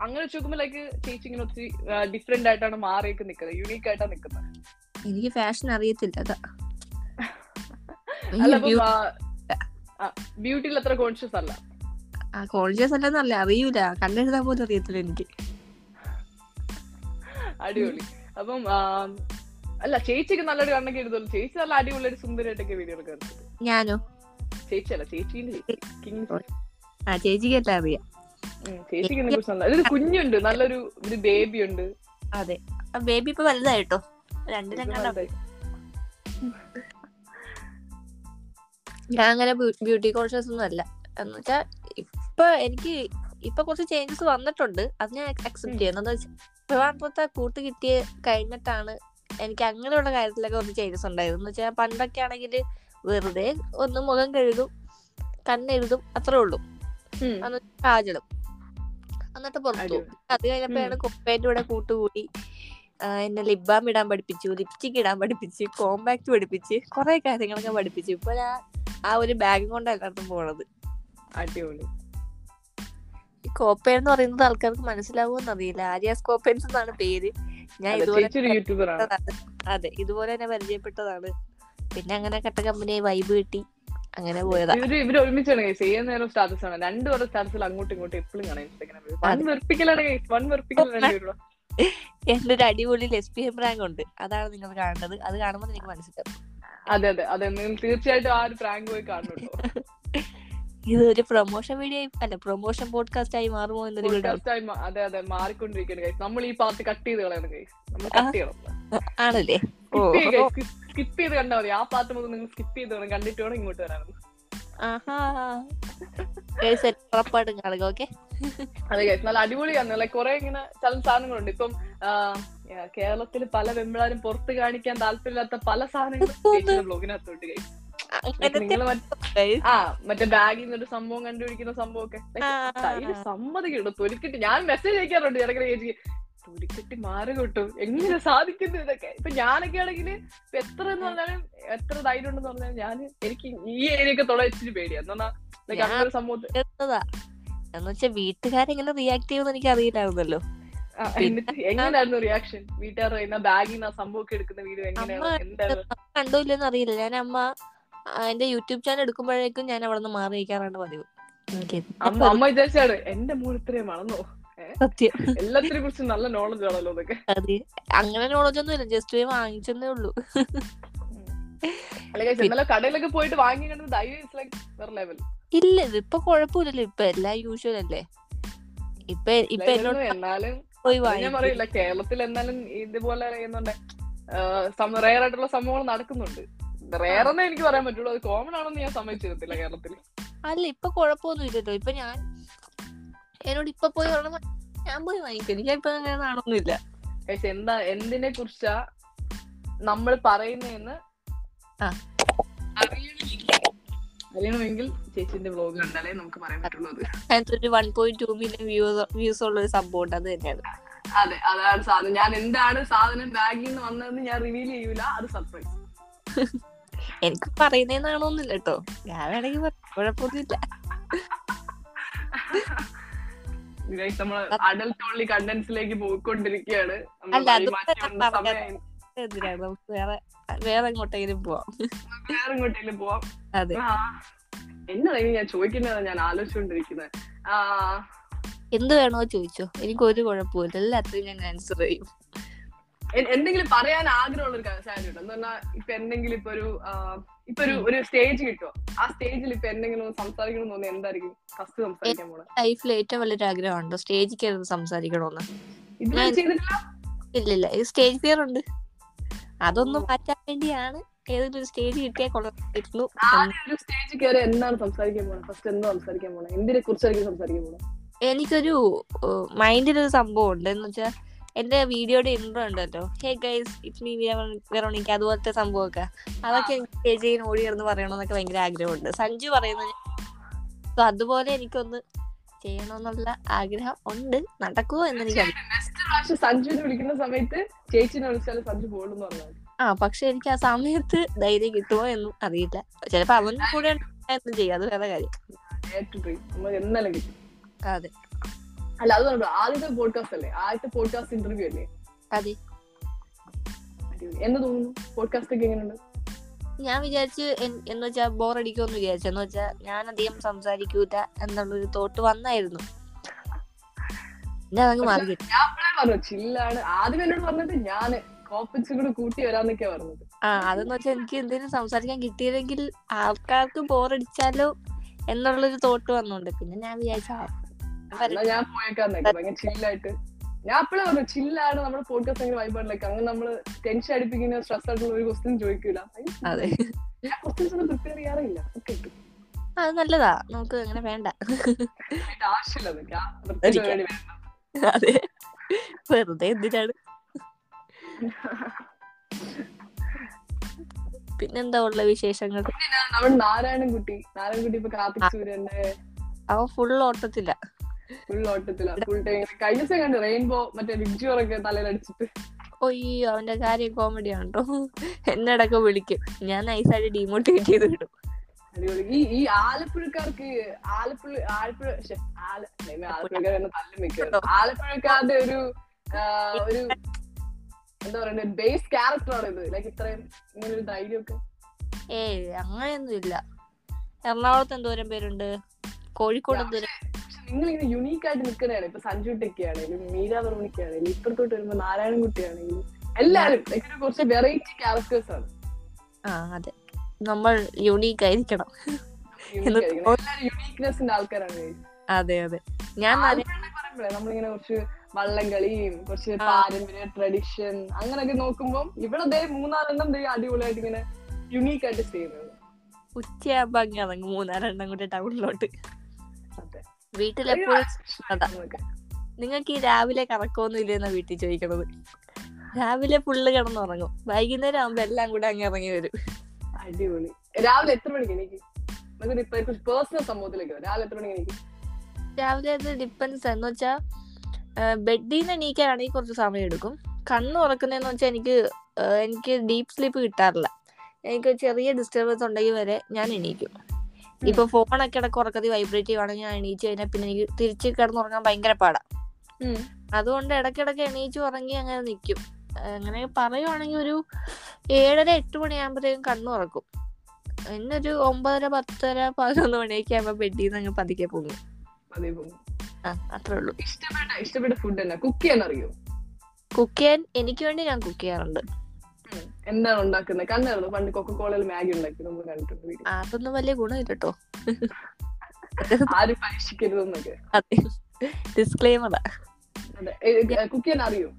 അങ്ങനെ വെച്ച് നോക്കുമ്പോ ലൈക്ക് ചേച്ചി ഇങ്ങനെ ഒത്തിരി ഡിഫറെന്റ് ആയിട്ടാണ് മാറിയൊക്കെ നിക്കുന്നത്. യൂണീക്ക് ആയിട്ടാണ് നിക്കുന്നത്. എനിക്ക് ഫാഷൻ അറിയത്തില്ല അതാ. ബ്യൂട്ടിയിൽ അത്ര കോൺഷ്യസ് അല്ല. കോൺഷ്യസ് അല്ലെന്നല്ല അറിയൂല. കണ്ടെഴുതാൻ പോലും അറിയത്തില്ല എനിക്ക്. അടിപൊളി. അപ്പം അല്ല ചേച്ചിക്ക് നല്ലൊരു കണ്ണൊക്കെ എഴുതുള്ളൂ ചേച്ചി നല്ല അടിപൊളി ഒരു സുന്ദരമായിട്ടൊക്കെ വീഡിയോ എടുക്കാറുണ്ട് ഞാനോ? ചേച്ചി. അല്ല ചേച്ചിന്റെ ആ ചേച്ചിക്ക് അറിയാം. ഉം, ചേച്ചിക്ക് കുറിച്ച് നല്ല കുഞ്ഞുണ്ട് നല്ലൊരു ഒരു ബേബി ഉണ്ട് അതെ ബേബി ഇപ്പൊ വലുതായിട്ടോ? രണ്ടിലെങ്ങാണ്ടാ ഞാൻ അങ്ങനെ ബ്യൂട്ടി കോൺഷ്യസ് ഒന്നും അല്ല. എന്ന് വെച്ചാൽ ഇപ്പൊ എനിക്ക് ഇപ്പൊ കുറച്ച് ചേഞ്ചസ് വന്നിട്ടുണ്ട്. അത് ഞാൻ അക്സെപ്റ്റ് ചെയ്യുന്നത് വിവാഹത്തെ കൂട്ട് കിട്ടിയ കഴിഞ്ഞിട്ടാണ് എനിക്ക് അങ്ങനെയുള്ള കാര്യത്തിലൊക്കെ കുറച്ച് ചേഞ്ചസ് ഉണ്ടായത്. എന്ന് വെച്ചാൽ പണ്ടൊക്കെ ആണെങ്കിൽ വെറുതെ ഒന്ന് മുഖം കഴുകും കണ്ണെഴുതും അത്രേ ഉള്ളൂ. കാജളും എന്നിട്ട് പുറത്തു. അത് കഴിഞ്ഞപ്പോഴാണ് കൊപ്പേന്റെ കൂടെ കൂട്ടുകൂടി എന്നെ ലിബാം ഇടാൻ പഠിപ്പിച്ചു ലിപ്സ്റ്റിക് ഇടാൻ പഠിപ്പിച്ച് കോമ്പാക്ട് പഠിപ്പിച്ച് കുറെ കാര്യങ്ങളൊക്കെ പഠിപ്പിച്ചു. ഇപ്പൊ ഞാൻ ആ ഒരു ബാഗും കൊണ്ട് എല്ലായിടത്തും പോണത്. അടിപൊളി. ഈ കോപ്പേൻ എന്ന് പറയുന്നത് ആൾക്കാർക്ക് മനസ്സിലാവുമെന്ന് അറിയില്ല ആര്യാസ് കോപ്പേൻസ് എന്നാണ് പേര്. ഞാൻ ഇതുപോലെ അതെ ഇതുപോലെ തന്നെ പരിചയപ്പെട്ടതാണ്. പിന്നെ അങ്ങനെ കട്ട കമ്പനി വൈബ് കിട്ടി. അങ്ങനെ പോയതാ. ഇവർ ഇവർ ഒരുമിച്ചാണ് ഗൈസ് ഏത് നേരം സ്റ്റാറ്റസ് ആണ്. രണ്ടുപേരുടെ സ്റ്റാറ്റസിൽ അങ്ങോട്ടും ഇങ്ങോട്ടും എപ്പോഴും കാണാം ഇൻസ്റ്റാഗ്രാമിൽ വൺ. വെറുപ്പിക്കലാണ് വൺ വെറുപ്പിക്കൽ രണ്ടുപേരും എന്റെ ഒരു അടിപൊളി ലെസ്ബിയൻ പ്രാങ്ക് ഉണ്ട്. അതാണ് നിങ്ങൾ കാണേണ്ടത്. അത് കാണുമ്പോൾ എനിക്ക് മനസ്സിലാവും. അതെ അതെ. അതെ തീർച്ചയായിട്ടും ആ ഒരു പ്രാങ്ക് പോയി കാണുന്നുണ്ടോ? ഇത് ഒരു പ്രൊമോഷൻ വീഡിയോ അല്ല പ്രൊമോഷൻ പോഡ്കാസ്റ്റ് ആയി മാറുമോ എന്നൊരു അതെ അതെ മാറിക്കൊണ്ടിരിക്കുകയാണ് ഗൈസ് നമ്മൾ ഈ പാർട്ട് കട്ട് ചെയ്ത് കളയണം ഗൈസ് നമ്മൾ കട്ട് ചെയ്യണം. ആണല്ലേ? സ്കിപ്പ് ചെയ്ത് കണ്ടാൽ മതി. ആ പാർട്ട് മുതൽ നിങ്ങൾ സ്കിപ്പ് ചെയ്ത് വേണം. കണ്ടിട്ട് വേണം ഇങ്ങോട്ട് വരാൻ. ഉറപ്പായിട്ടും കാണുക ഓക്കെ അതെ ഗൈസ് നല്ല അടിപൊളിയാണ്. ലൈക് കുറെ ഇങ്ങനെ ചില സാധനങ്ങളുണ്ട്. ഇപ്പം കേരളത്തിൽ പല വെമ്പിളാരും പുറത്ത് കാണിക്കാൻ താല്പര്യമില്ലാത്ത പല സാധനങ്ങളും ബ്ലോഗിനകത്തോട്ട്. ആ മറ്റേ ബാഗിൽ നിന്ന് ഒരു സംഭവം കണ്ടുപിടിക്കുന്ന സംഭവം ഒക്കെ ആ. തൊലിക്കിട്ട്. ഞാൻ മെസ്സേജ് അയക്കാറുണ്ട് ഇടയ്ക്കിടെ ചേച്ചി. തൊലിക്കെട്ടി മാറി കിട്ടും. എങ്ങനെ സാധിക്കുന്നു ഇതൊക്കെ? ഇപ്പൊ ഞാനൊക്കെ ആണെങ്കിൽ എത്ര എന്ന് പറഞ്ഞാലും എത്ര ധൈര്യം ഉണ്ടെന്ന് പറഞ്ഞാൽ ഞാൻ എനിക്ക് ഈ ഏരിയൊക്കെ തൊള്ള ഇച്ചിരി പേടിയാ. എന്നാ സംഭവം എന്നുവെച്ചാ വീട്ടുകാരെങ്ങനെ റിയാക്ട് ചെയ്യുമെന്ന് എനിക്ക് അറിയില്ലായിരുന്നല്ലോ എന്നിട്ട് എങ്ങനെയായിരുന്നു റിയാക്ഷൻ വീട്ടുകാർ പറയുന്ന ബാഗിൽ നിന്ന് സംഭവം സംഭവമൊക്കെ എടുക്കുന്ന വീഡിയോ എങ്ങനെയാണ് കണ്ടോ ഇല്ലെന്ന് അറിയില്ല. ഞാൻ അമ്മ എന്റെ യൂട്യൂബ് ചാനൽ എടുക്കുമ്പോഴേക്കും ഞാൻ അവിടെ നിന്ന് മാറി നിൽക്കാറാണ് പതിവ്. അമ്മ അമ്മ വിചാരിച്ചാണ് എന്റെ മോൾ ഇത്രയും വളർന്നോ? സത്യം. എല്ലാത്തിനെ കുറിച്ച് നല്ല നോളജ് ആണല്ലോ അതൊക്കെ അതെ. അങ്ങനെ നോളജ് ഒന്നും ഇല്ല. ജസ്റ്റ് പോയി വാങ്ങിച്ചെന്നേ ഉള്ളൂ. ഇന്നലെ കടയിലൊക്കെ പോയിട്ട് വാങ്ങി കണ്ടത് ലെവൽ ഇല്ല ഇതിപ്പൊ കുഴപ്പമില്ലല്ലോ. ഇപ്പൊ എല്ലാം യൂഷ്വൽ അല്ലേ? ഇപ്പൊ ഇപ്പൊ എന്നോട് എന്നാലും ഞാൻ പറയില്ല കേരളത്തിൽ എന്നാലും ഇതുപോലെ ചെയ്യുന്നുണ്ട് റയർ ആയിട്ടുള്ള സംഭവങ്ങൾ നടക്കുന്നുണ്ട്. റയർ എന്നേ എനിക്ക് പറയാൻ പറ്റുള്ളൂ. അത് കോമൺ ആണെന്ന് ഞാൻ സമ്മതിച്ചിരുന്നില്ല കേരളത്തിൽ. അല്ല ഇപ്പൊ കുഴപ്പമൊന്നും ഇല്ലല്ലോ ഇപ്പൊ ഞാൻ എന്നോട് ഇപ്പൊ പോയി ഞാൻ പോയി വാങ്ങിക്കും. എനിക്ക് ഇപ്പൊ അങ്ങനെ നാണൊന്നുമില്ല. പക്ഷെ എന്താ എന്തിനെ കുറിച്ചാ നമ്മൾ പറയുന്നതെന്ന് ആ. അറിയണമെങ്കിൽ ചേച്ചിന്റെ വ്ലോഗ് കണ്ടാലേ നമുക്ക് പറയാൻ അതിനകത്ത് ഒരു one point two million views views ഉള്ള ഒരു സംഭവം ഉണ്ട് അത് തന്നെയാണ്. അതെ അതാണ് സാധനം. ഞാൻ എന്താണ് സാധനം ബാഗിൽ നിന്ന് വന്നതെന്ന് ഞാൻ റിവീൽ ചെയ്യൂല അത് സർപ്രൈസ് എനിക്ക് പറയുന്നേന്നാണോന്നില്ല കേട്ടോ ഞാൻ വേണമെങ്കിൽ. കുഴപ്പമൊന്നുമില്ല. അഡൽട്ട് ഓൺലി കണ്ടന്റ്സിലേക്ക് പോയിക്കൊണ്ടിരിക്കുകയാണ്. എന്തിനാണ് നമുക്ക് വേറെ വേറെ എങ്ങോട്ടെങ്കിലും പോവാം. വേറെ എങ്ങോട്ടെങ്കിലും പോവാം. അതെ. ആ, എന്നതാ ഞാൻ ചോദിക്കുന്നതാണ് ഞാൻ ആലോചിച്ചുകൊണ്ടിരിക്കുന്നത് എന്ത് വേണോ ചോദിച്ചോ. എനിക്ക് ഒരു കുഴപ്പമില്ല എല്ലാത്തിനും ഞാൻ ആൻസർ ചെയ്യും. എന്തെങ്കിലും പറയാൻ ആഗ്രഹമുള്ള ഒരു കാര്യം ഉണ്ട് എന്ന് പറഞ്ഞാൽ ഇപ്പൊ എന്തെങ്കിലും ഇപ്പൊ ഒരു ഇപ്പൊ ഒരു ഒരു സ്റ്റേജ് കിട്ടുമോ ആ സ്റ്റേജിൽ ഇപ്പൊ എന്തെങ്കിലും സംസാരിക്കണം എന്ന് തോന്നുന്നു എന്തായിരിക്കും? ഫസ്റ്റ് സംസാരിക്കാൻ പോണേ? ലൈഫിൽ ഏറ്റവും വലിയൊരു ആഗ്രഹമുണ്ടോ സ്റ്റേജിൽ കയറി സംസാരിക്കണമെന്ന് ഇല്ല ഇത് സ്റ്റേജ് ഫിയർ ഉണ്ട്. അതൊന്നും മാറ്റാൻ വേണ്ടിയാണ് ഏതൊരു ഒരു സ്റ്റേജ് കിട്ടിയാൽ കൊള്ളായിരുന്നു ആദ്യം ഒരു സ്റ്റേജ് കയറി എന്താണ് സംസാരിക്കാൻ പോണേ? ഫസ്റ്റ് എന്താ സംസാരിക്കാൻ പോണേ? എന്തിനെ കുറിച്ചായിരിക്കും സംസാരിക്കാൻ പോണേ? എനിക്കൊരു മൈൻഡിലൊരു സംഭവം ഉണ്ട് എന്ന് വെച്ചാൽ എന്റെ വീഡിയോയുടെ ഇൻട്രോ ഉണ്ടല്ലോ. Hey guys it me Veronica അതുപോലത്തെ സംഭവമൊക്കെ. അതൊക്കെ എനിക്ക് സ്റ്റേജ് ഓടി കിടന്ന് പറയണമെന്നൊക്കെ ഭയങ്കര ആഗ്രഹമുണ്ട്. സഞ്ജു പറയുന്നത് അതുപോലെ എനിക്കൊന്ന് ചെയ്യണമെന്നുള്ള ആഗ്രഹം ഉണ്ട്. നടക്കുമോ എന്ന് എനിക്ക് സഞ്ജുവിനെ വിളിക്കുന്ന സമയത്ത് ചേച്ചിനെ വിളിച്ചാൽ സഞ്ജു പോകുന്നു ആ പക്ഷെ എനിക്ക് ആ സമയത്ത് ധൈര്യം കിട്ടുമോ എന്നും അറിയില്ല. ചിലപ്പോ അവൻ കൂടെ എന്തും ചെയ്യും. അത് വേറെ കാര്യം. അതെ. അല്ല അത് ആദ്യത്തെ പോഡ്കാസ്റ്റ് അല്ലേ? ആദ്യത്തെ പോഡ്കാസ്റ്റ് ഇന്റർവ്യൂ അല്ലേ? അതെ. എന്ന് തോന്നുന്നു? പോഡ്കാസ്റ്റ് ഒക്കെ എങ്ങനെയുണ്ട്? ഞാൻ വിചാരിച്ച് എന്ന് വെച്ചാ ബോർ അടിക്കുമെന്ന് വിചാരിച്ചു. എന്ന് വെച്ചാ ഞാൻ അധികം സംസാരിക്കൂല എന്നുള്ളൊരു തോട്ട് വന്നായിരുന്നു. ഞാൻ അങ്ങ് മാറി പറഞ്ഞു ചില്ലാണ്. ആദ്യം എന്നോട് പറഞ്ഞത് ഞാൻ കോപ്പൻസും കൂടെ കൂട്ടി വരാന്നൊക്കെയാ പറഞ്ഞത്. ആ അതെന്ന് വെച്ചാൽ എനിക്ക് എന്തെങ്കിലും സംസാരിക്കാൻ കിട്ടിയില്ലെങ്കിൽ ആൾക്കാർക്ക് ബോറടിച്ചാലോ എന്നുള്ളൊരു തോട്ട് വന്നുണ്ട്. പിന്നെ ഞാൻ വിചാരിച്ചു ഞാൻ ഭയങ്കര ചില്ലായിട്ട് ഞാൻ ഒരു പറഞ്ഞു ചില്ലാണ് നമ്മുടെ പോഡ്കാസ്റ്റ് അങ്ങനെ വൈബാണല്ലോ അങ്ങനെ നമ്മൾ ടെൻഷൻ അടിപ്പിക്കുന്ന സ്ട്രെസ് ആയിട്ടുള്ള ഒരു ക്വസ്റ്റ്യൻ ചോദിക്കൂല. അതെ. ക്വസ്റ്റ്യൻസ് ഒന്നും പ്രിപ്പയർ ചെയ്യാറില്ല. ഓക്കെ അത് നല്ലതാ. നമുക്ക് അങ്ങനെ വേണ്ട. ആവശ്യമില്ല. അതെ. വെറുതെ എന്തിനാണ്? പിന്നെന്താ ഉള്ള വിശേഷങ്ങൾ നമ്മൾ നമ്മുടെ നാരായണൻകുട്ടി. നാരായണൻകുട്ടി ഇപ്പൊ കാർത്തിക് സൂര്യന്റെ അവൻ ഫുൾ ഓട്ടത്തില്ല ഫുൾ ഓട്ടത്തിലാ ഫുൾ ടൈം കഴിഞ്ഞ ദിവസം കണ്ട്? റെയിൻബോ മറ്റേ വിഗ്ജോറൊക്കെ തലയിലടിച്ചിട്ട് ഒയ്യോ അവന്റെ കാര്യം കോമഡി ആണോ എന്നടക്കം വിളിക്കും. ഞാൻ നൈസായിട്ട് ഡിമോട്ടിവേറ്റ് ചെയ്ത് വിടും. അടിപൊളി. ഈ ഈ ആലപ്പുഴക്കാർക്ക് ആലപ്പുഴ ആലപ്പുഴ ആലപ്പുഴക്കാർ ആലപ്പുഴക്കാരുടെ ഒരു ഒരു എന്താ പറയണ്ടേ ബേസ് ക്യാരക്ടറാണ് ഇത്. ലൈക്ക് ഇത്രയും ഇങ്ങനെ ഒരു ധൈര്യമൊക്കെ. ഏയ് അങ്ങനെയൊന്നും ഇല്ല എറണാകുളത്ത് എന്തോരം പേരുണ്ട്? കോഴിക്കോട് എന്തോരം ഇങ്ങനെ യുണീക്ക് ആയിട്ട് നിൽക്കുന്നതാണ്. ഇപ്പൊ സഞ്ജു ആണെങ്കിലും മീര വർമ്മണിക്ക് ആണെങ്കിലും ഇപ്പുറത്തോട്ട് വരുമ്പോ നാരായണൻ ആണെങ്കിലും എല്ലാരും കുറച്ച് വെറൈറ്റി ക്യാരക്ടേഴ്സ് ആണ്. ആ അതെ. നമ്മൾ യുണീക്ക് ആയിരിക്കണം. യുണീക്നെസിന്റെ ആൾക്കാരാണ്. അതെ അതെ. ഞാൻ നമ്മളിങ്ങനെ കുറച്ച് വള്ളംകളിയും കുറച്ച് പാരമ്പര്യ ട്രഡിഷൻ അങ്ങനെയൊക്കെ നോക്കുമ്പോൾ ഇവിടെ ദേ മൂന്നാലെണ്ണം ദേ അടിപൊളിയായിട്ട് ഇങ്ങനെ യുണീക്ക് ആയിട്ട് ചെയ്യുന്നത് ഉച്ചയാകുമ്പോ അങ്ങ് ഇറങ്ങും. മൂന്നാലെണ്ണം കൂടെ ടൗണിലോട്ട്. വീട്ടിലെപ്പോഴും. നിങ്ങൾക്ക് ഈ രാവിലെ കറക്കമൊന്നും ഇല്ലെന്ന വീട്ടിൽ ചോദിക്കണത് രാവിലെ ഫുള്ള് കിടന്നുറങ്ങും. വൈകുന്നേരം ആകുമ്പോ എല്ലാം കൂടെ അങ്ങ് ഇറങ്ങി വരും. അടിപൊളി. രാവിലെ എത്ര മണിക്ക് എനിക്ക് പേഴ്സണൽ സംഭവത്തിലേക്ക്. രാവിലെ എത്ര മണിക്ക് രാവിലെ അത് ഡിപ്പെൻസ് എന്ന് വെച്ചാ ബെഡിൽ നിന്ന് എണീക്കാനാണെങ്കിൽ കുറച്ച് സമയം എടുക്കും. കണ്ണ് ഉറക്കുന്നതെന്ന് വെച്ചാൽ എനിക്ക് എനിക്ക് ഡീപ് സ്ലീപ്പ് കിട്ടാറില്ല. എനിക്ക് ചെറിയ ഡിസ്റ്റർബൻസ് ഉണ്ടെങ്കിൽ വരെ ഞാൻ എണീക്കും. ഇപ്പൊ ഫോണൊക്കെ ഇടയ്ക്ക് ഉറക്കത്തിൽ വൈബ്രേറ്റ് ചെയ്യുവാണെങ്കിൽ ഞാൻ എണീച്ച് കഴിഞ്ഞാൽ പിന്നെ എനിക്ക് തിരിച്ച് കിടന്നുറങ്ങാൻ ഭയങ്കര പാടാ. അതുകൊണ്ട് ഇടക്കിടക്ക് എണീച്ച് ഉറങ്ങി അങ്ങനെ നിൽക്കും അങ്ങനെ പറയുവാണെങ്കിൽ ഒരു ഏഴര എട്ട് മണിയാകുമ്പോഴത്തേക്കും കണ്ണു എന്നൊരു ഒമ്പതര പത്തര പതിനൊന്ന് മണിയൊക്കെ ആകുമ്പോ ബെഡിൽ നിന്ന് അങ്ങ് പതുക്കെ പോകും അത്രേ ഉള്ളൂ. ഇഷ്ടപ്പെട്ട ഇഷ്ടപ്പെട്ട ഫുഡ് അല്ല കുക്ക് ചെയ്യാൻ അറിയോ കുക്ക് ചെയ്യാൻ എനിക്ക് വേണ്ടി ഞാൻ കുക്ക് ചെയ്യാറുണ്ട്. എന്താണ് ഉണ്ടാക്കുന്നത്? കണ്ടായിരുന്നു? പണ്ട് കൊക്കക്കോളയിൽ മാഗി ഉണ്ടാക്കി നമ്മൾ കണ്ടിട്ടുണ്ട് അതൊന്നും വലിയ ഗുണമില്ല കേട്ടോ ആരും പരീക്ഷിക്കരുതെന്നൊക്കെ. അതെ. ഡിസ്ക്ലെയിമറാ കുക്ക് ചെയ്യാൻ അറിയോ?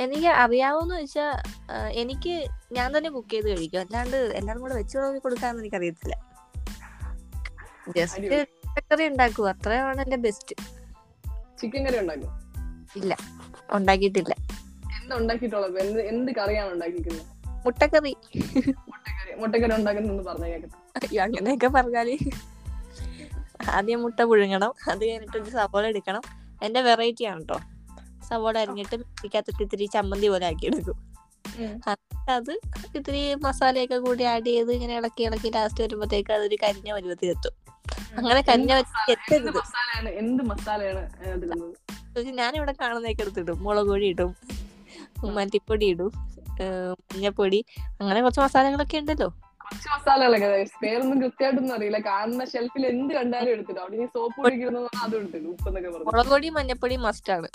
എനിക്ക് അറിയാവോന്ന് വെച്ചാ എനിക്ക് ഞാൻ തന്നെ ബുക്ക് ചെയ്ത് കഴിക്കും. അല്ലാണ്ട് എല്ലാരും കൂടെ വെച്ച് നോക്കി കൊടുക്കാന്ന് എനിക്ക് അറിയത്തില്ല. ജസ്റ്റ് ചിക്കൻ ഉണ്ടാക്കും. അത്രയാണ് എന്റെ ബെസ്റ്റ് ചിക്കൻ കറി ഉണ്ടാക്കും? ഇല്ല. ഉണ്ടാക്കിയിട്ടില്ല. ഉണ്ടാക്കിയിട്ടുള്ളത്? എന്ത് എന്ത് കറിയാണ് ഉണ്ടാക്കിയിരിക്കുന്നത്? മുട്ടക്കറി. മുട്ടക്കറി മുട്ടക്കറി ഉണ്ടാക്കുന്നെന്ന് പറഞ്ഞു കേൾക്കട്ടെ അങ്ങനെയൊക്കെ പറഞ്ഞാൽ. ആദ്യം മുട്ട പുഴുങ്ങണം. അത് കഴിഞ്ഞിട്ട് ഒരു സവോള എടുക്കണം. എന്റെ വെറൈറ്റി ആണ് കേട്ടോ സവോള അരിഞ്ഞിട്ട് മിക്സിക്കകത്തിട്ട് ഇത്തിരി ചമ്മന്തി പോലെ ആക്കി എടുക്കും അത് ഇത്തിരി മസാലയൊക്കെ കൂടി ആഡ് ചെയ്ത് ഇങ്ങനെ ഇളക്കി ഇളക്കി ലാസ്റ്റ് വരുമ്പോഴത്തേക്ക് അതൊരു കരിഞ്ഞ പരുവത്തിലെത്തും അങ്ങനെ കരിഞ്ഞ എത്തരുത്. പക്ഷെ ഞാനിവിടെ കാണുന്നതൊക്കെ എടുത്തിടും. മുളക് പൊടി ഇടും. മല്ലിപ്പൊടി ഇടും. മഞ്ഞപ്പൊടി അങ്ങനെ കുറച്ച് മസാലകളൊക്കെ ഉണ്ടല്ലോ. കുറച്ച് മസാലകളൊക്കെ പേരൊന്നും കൃത്യമായിട്ടൊന്നും അറിയില്ല. കാണുന്ന ഷെൽഫിൽ എന്ത് കണ്ടാലും എടുത്തിടും. അവിടെ സോപ്പ് പൊടിക്കുന്നത് അതും എടുത്തിടും ഉപ്പെന്നൊക്കെ പറഞ്ഞു. മുളക് പൊടി മഞ്ഞപ്പൊടി മസ്റ്റ് ആണ്.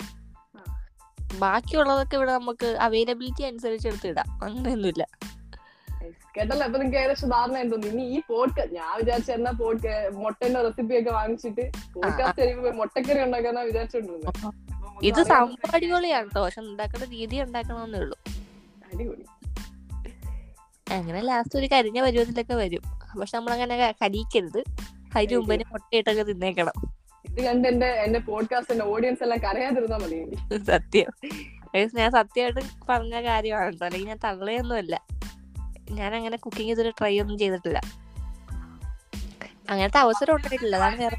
ബാക്കിയുള്ളതൊക്കെ ഇവിടെ നമുക്ക് അവൈലബിലിറ്റി അനുസരിച്ച് എടുത്തിടാം. അങ്ങനെയൊന്നുമില്ല. കേട്ടല്ലോ? അപ്പൊ നിങ്ങൾക്ക് ഏകദേശം ധാരണ തോന്നുന്നു ഇനി ഈ പോഡ്കാസ്റ്റ് ഞാൻ വിചാരിച്ച എന്നാ പോഡ് മുട്ടന്റെ റെസിപ്പി ഒക്കെ വാങ്ങിച്ചിട്ട് പോഡ്കാസ്റ്റ് കഴിയുമ്പോ മുട്ടക്കറി ഉണ്ടാക്കാന്നാ വിചാരിച്ചോണ്ടിരുന്നത് ഇത് സംഭവം അടിപൊളിയാണ് കേട്ടോ പക്ഷെ ഉണ്ടാക്കേണ്ട രീതി ഉണ്ടാക്കണമെന്നേ ഉള്ളൂ. അങ്ങനെ ലാസ്റ്റ് ഒരു കരിഞ്ഞ പരുവത്തിലൊക്കെ വരും. പക്ഷെ നമ്മളങ്ങനെ ക- കരിക്കരുത്. അതിന് മുമ്പേ മുട്ടയിട്ടൊക്കെ തിന്നേക്കണം. ഇത് കണ്ട് എന്റെ ഓഡിയൻസ് എല്ലാം കരയാതിരുന്നാ മതി. എനിക്ക്. സത്യം ഞാൻ സത്യമായിട്ട് പറഞ്ഞ കാര്യമാണ് കേട്ടോ അല്ലെങ്കിൽ ഞാൻ തള്ളയൊന്നുമല്ല. ഞാൻ അങ്ങനെ കുക്കിംഗ് ഇതുവരെ ട്രൈ ഒന്നും ചെയ്തിട്ടില്ല. അങ്ങനത്തെ അവസരം ഉണ്ടായിട്ടില്ല. അതാണ് വേറെ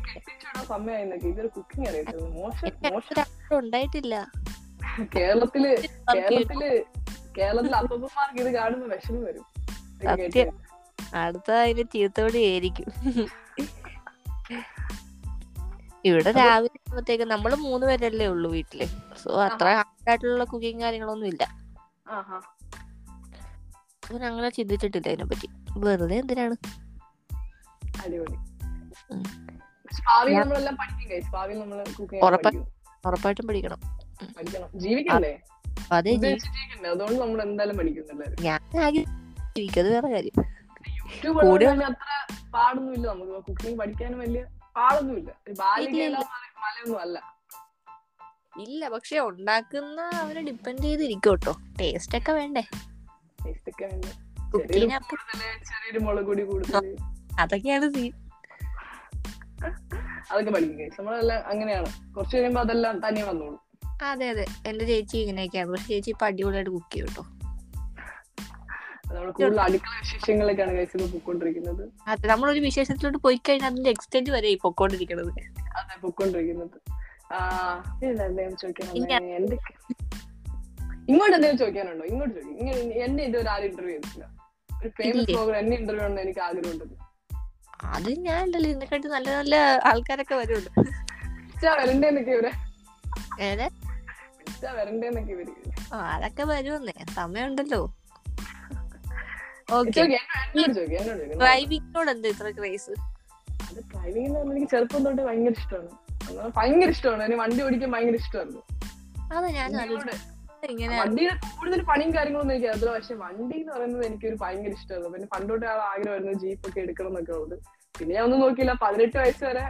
ഉണ്ടായിട്ടില്ല. കേരളത്തിൽ കേരളത്തിൽ കേരളത്തിലെ അപ്പന്മാർക്ക് ഇത് കാണുന്ന വിഷമം വരും. സത്യം. അടുത്ത അതിന് ചീത്തോടി ആയിരിക്കും. ഇവിടെ രാവിലെ ആകുമ്പോഴത്തേക്ക് നമ്മൾ മൂന്ന് പേരല്ലേ ഉള്ളു വീട്ടിൽ. സോ അത്ര ഹാർഡായിട്ടുള്ള കുക്കിംഗ് കാര്യങ്ങളൊന്നും ഇല്ല. അങ്ങനെ ചിന്തിച്ചിട്ടില്ല അതിനെ പറ്റി വെറുതെ എന്തിനാണ്? അടിപൊളി. ഉറപ്പായിട്ടും പഠിക്കണം. ജീവിക്കണ്ടേ? അതേ അതുകൊണ്ട് നമ്മൾ എന്തായാലും പഠിക്കും എല്ലാവരും. ഞാൻ ആകെ ജീവിക്കും. അത് വേറെ കാര്യം. കൂടെ- അത്ര പാടൊന്നുമില്ല നമുക്ക്. കുക്കിംഗ് പഠിക്കാനും വലിയ പാടൊന്നുമില്ല. മലയൊന്നും അല്ല. ഇല്ല പക്ഷെ ഉണ്ടാക്കുന്ന അവരെ ഡിപ്പെൻഡ് ചെയ്തിരിക്കും കേട്ടോ. ടേസ്റ്റ് ഒക്കെ വേണ്ടേ. അതൊക്കെയാണ് ഒക്കെ അതൊക്കെ പഠിക്കും guys. നമ്മളെല്ലാം അങ്ങനെയാണ്. കുറച്ച് കഴിയുമ്പോ അതെല്ലാം തനിയെ വന്നോളൂ. അതെ അതെ. എന്റെ ചേച്ചി ഇങ്ങനെയൊക്കെയാണ് പക്ഷെ ചേച്ചി ഇപ്പൊ അടിപൊളിയായിട്ട് കുക്ക് ചെയ്യും കേട്ടോ കൂടുതൽ അടുക്കള വിശേഷങ്ങളിലേക്കാണ് കഴിച്ച് ഇപ്പൊ പൊക്കോണ്ടിരിക്കുന്നത് അതെ നമ്മളൊരു വിശേഷത്തിലോട്ട് പോയി കഴിഞ്ഞാൽ അതിന്റെ എക്സ്റ്റെന്റ് വരെ ഈ പൊക്കോണ്ടിരിക്കണത് അതെ പൊക്കോണ്ടിരിക്കുന്നത്? ഇങ്ങോട്ട് എന്തെങ്കിലും ചോദിക്കാനുണ്ടോ? ഇങ്ങോട്ട് ചോദിക്കും. എന്നെ ഇതുവരെ ആരും ഇന്റർവ്യൂ ചെയ്തിട്ടില്ല. ഒരു ഫേമസ്? പ്രോഗ്രാം എന്നെ ഇന്റർവ്യൂ ഉണ്ടെന്ന് എനിക്ക് ആഗ്രഹമുണ്ട്. അത് ഞാൻ ഉണ്ടല്ലോ ഇതിനെക്കാട്ടി നല്ല നല്ല ആൾക്കാരൊക്കെ ആ, അതൊക്കെ വരുമെന്നേ. സമയമുണ്ടല്ലോ. ഡ്രൈവിങ്ങിനോട് എന്താ ഇത്ര ക്രേസ് ഡ്രൈവിംഗ് എന്ന് പറഞ്ഞാൽ എനിക്ക് ചെറുപ്പം തൊട്ട് ഭയങ്കര ഇഷ്ടമാണ്. ഭയങ്കര ഇഷ്ടമാണ്. വണ്ടി ഓടിക്കാൻ ഭയങ്കര ഇഷ്ടമായിരുന്നു അത് ഞാൻ വണ്ടിയുടെ കൂടുതൽ പണിയും കാര്യങ്ങളൊന്നും എനിക്ക് അതിൽ പക്ഷെ വണ്ടി എന്ന് പറയുന്നത് എനിക്ക് ഒരു ഭയങ്കര ഇഷ്ടമായിരുന്നു. പിന്നെ പണ്ടോട്ട് ആ ആഗ്രഹമായിരുന്നു ജീപ്പ് ഒക്കെ എടുക്കണം എന്നൊക്കെ ഉള്ളത്. പിന്നെ ഞാൻ ഒന്നും നോക്കിയില്ല. പതിനെട്ട് വയസ്സ് വരെ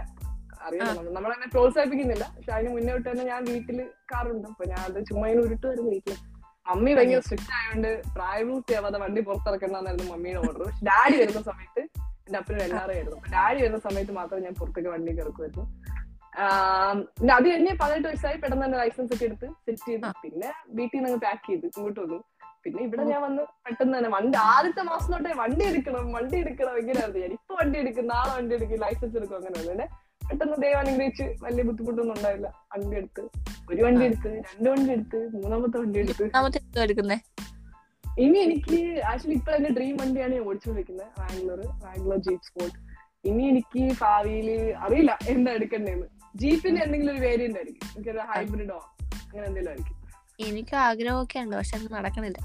അറിയാം നമ്മളെന്നെ പ്രോത്സാഹിപ്പിക്കുന്നില്ല. പക്ഷെ അതിന് മുന്നേ തൊട്ട് തന്നെ ഞാൻ വീട്ടിൽ കാറുണ്ട്. അപ്പൊ ഞാൻ അത് ചുമ്മാ ഇങ്ങനെ ഉരുട്ടുമായിരുന്നു വീട്ടിൽ. മമ്മി ഭയങ്കര സ്ട്രിക്റ്റ് ആയതുകൊണ്ട് പ്രായപൂർത്തിയാവാതെ വണ്ടി പുറത്തിറക്കണ്ടെന്നായിരുന്നു മമ്മിയുടെ ഓർഡർ പക്ഷെ ഡാഡി വരുന്ന സമയത്ത് എന്റെ അപ്പനും എല്ലാവരും ആയിരുന്നു. അപ്പൊ ഡാഡി വരുന്ന സമയത്ത് മാത്രം ഞാൻ പുറത്തേക്ക് വണ്ടി കിടക്കുമായിരുന്നു അത് കഴിഞ്ഞ് പതിനെട്ട് വയസ്സായി പെട്ടെന്ന് തന്നെ ലൈസൻസ് ഒക്കെ എടുത്ത് സെറ്റ് ചെയ്ത്. പിന്നെ വീട്ടിൽ നിന്ന് പാക്ക് ചെയ്ത് ഇങ്ങോട്ട് വന്നു. പിന്നെ ഇവിടെ ഞാൻ വന്ന് പെട്ടെന്ന് തന്നെ വണ്ടി ആദ്യത്തെ മാസം തൊട്ടേ വണ്ടി എടുക്കണം വണ്ടി എടുക്കണം എങ്ങനെയായിരുന്നു? ഞാൻ ഇപ്പൊ വണ്ടി എടുക്കും നാളെ വണ്ടി എടുക്കും ലൈസൻസ് എടുക്കും അങ്ങനെ തന്നെ പെട്ടെന്ന് ദൈവം അനുഗ്രഹിച്ച് വലിയ ബുദ്ധിമുട്ടൊന്നും ഉണ്ടായില്ല. വണ്ടി എടുത്ത് ഒരു വണ്ടി എടുത്ത് രണ്ട് വണ്ടി എടുത്ത് മൂന്നാമത്തെ വണ്ടി എടുത്ത്. എടുക്കുന്നേ? ഇനി എനിക്ക് ആക്ച്വലി ഇപ്പൊ എന്റെ ഡ്രീം വണ്ടിയാണ് ഞാൻ ഓടിച്ചുകൊണ്ടിരിക്കുന്നത് വാംഗ്ലൂർ വാംഗ്ലൂർ ജീപ്പ് സ്പോർട്ട് ഇനി എനിക്ക് ഭാവിയിൽ അറിയില്ല എന്താ എടുക്കണ്ടേന്ന് ജീപ്പിന്റെ എന്തെങ്കിലും ഒരു വേരിയന്റ് ആയിരിക്കും എനിക്ക് ഹൈബ്രിഡോ അങ്ങനെ എന്തെങ്കിലും ആയിരിക്കും. എനിക്ക് ആഗ്രഹമൊക്കെ ഉണ്ട് പക്ഷെ അത് നടക്കണില്ല.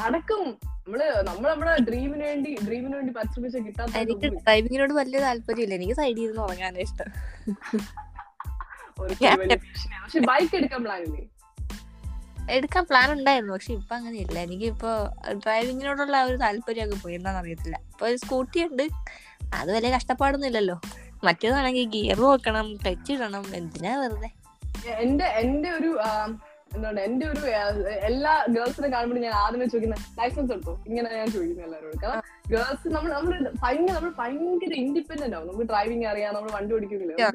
നടക്കും. നമ്മൾ നമ്മൾ നമ്മുടെ ഡ്രീമിന് വേണ്ടി ഡ്രീമിന് വേണ്ടി പരിശ്രമിച്ച കിട്ടാത്ത എനിക്ക് ഡ്രൈവിങ്ങിനോട് വലിയ താല്പര്യമില്ല. എനിക്ക് സൈഡിൽ നിന്ന് ഉറങ്ങാൻ ഇഷ്ടം. പക്ഷെ ബൈക്ക് എടുക്കാൻ പ്ലാൻ ഇല്ലേ? എടുക്കാൻ പ്ലാൻ ഉണ്ടായിരുന്നു പക്ഷെ ഇപ്പൊ അങ്ങനെയില്ല. എനിക്കിപ്പോ ഡ്രൈവിങ്ങിനോടുള്ള ഒരു താല്പര്യം അങ്ങ് പോയി. എന്താണെന്ന് അറിയത്തില്ല. ഇപ്പൊ ഒരു സ്കൂട്ടി ഉണ്ട്. അത് വലിയ കഷ്ടപ്പാടൊന്നും ഇല്ലല്ലോ. മറ്റേതാണെങ്കിൽ ഗിയർ വെക്കണം ടച്ച് ഇടണം എന്തിനാ വെറുതെ? എന്റെ എന്റെ ഒരു എന്താണ് എന്റെ ഒരു എല്ലാ ഗേൾസിനെ കാണുമ്പോൾ ഞാൻ ആദ്യമേ ചോദിക്കുന്ന ലൈസൻസ് എടുത്തോ? ഇങ്ങനെ ഞാൻ ചോദിക്കുന്നത് എല്ലാവരോടും. കാരണം ഗേൾസ് നമ്മൾ നമ്മൾ ഭയങ്കര നമ്മൾ ഭയങ്കര ഇൻഡിപെൻഡന്റ് ആവും. നമുക്ക് ഡ്രൈവിംഗ് അറിയാം നമ്മൾ വണ്ടി ഓടിക്കുന്നില്ല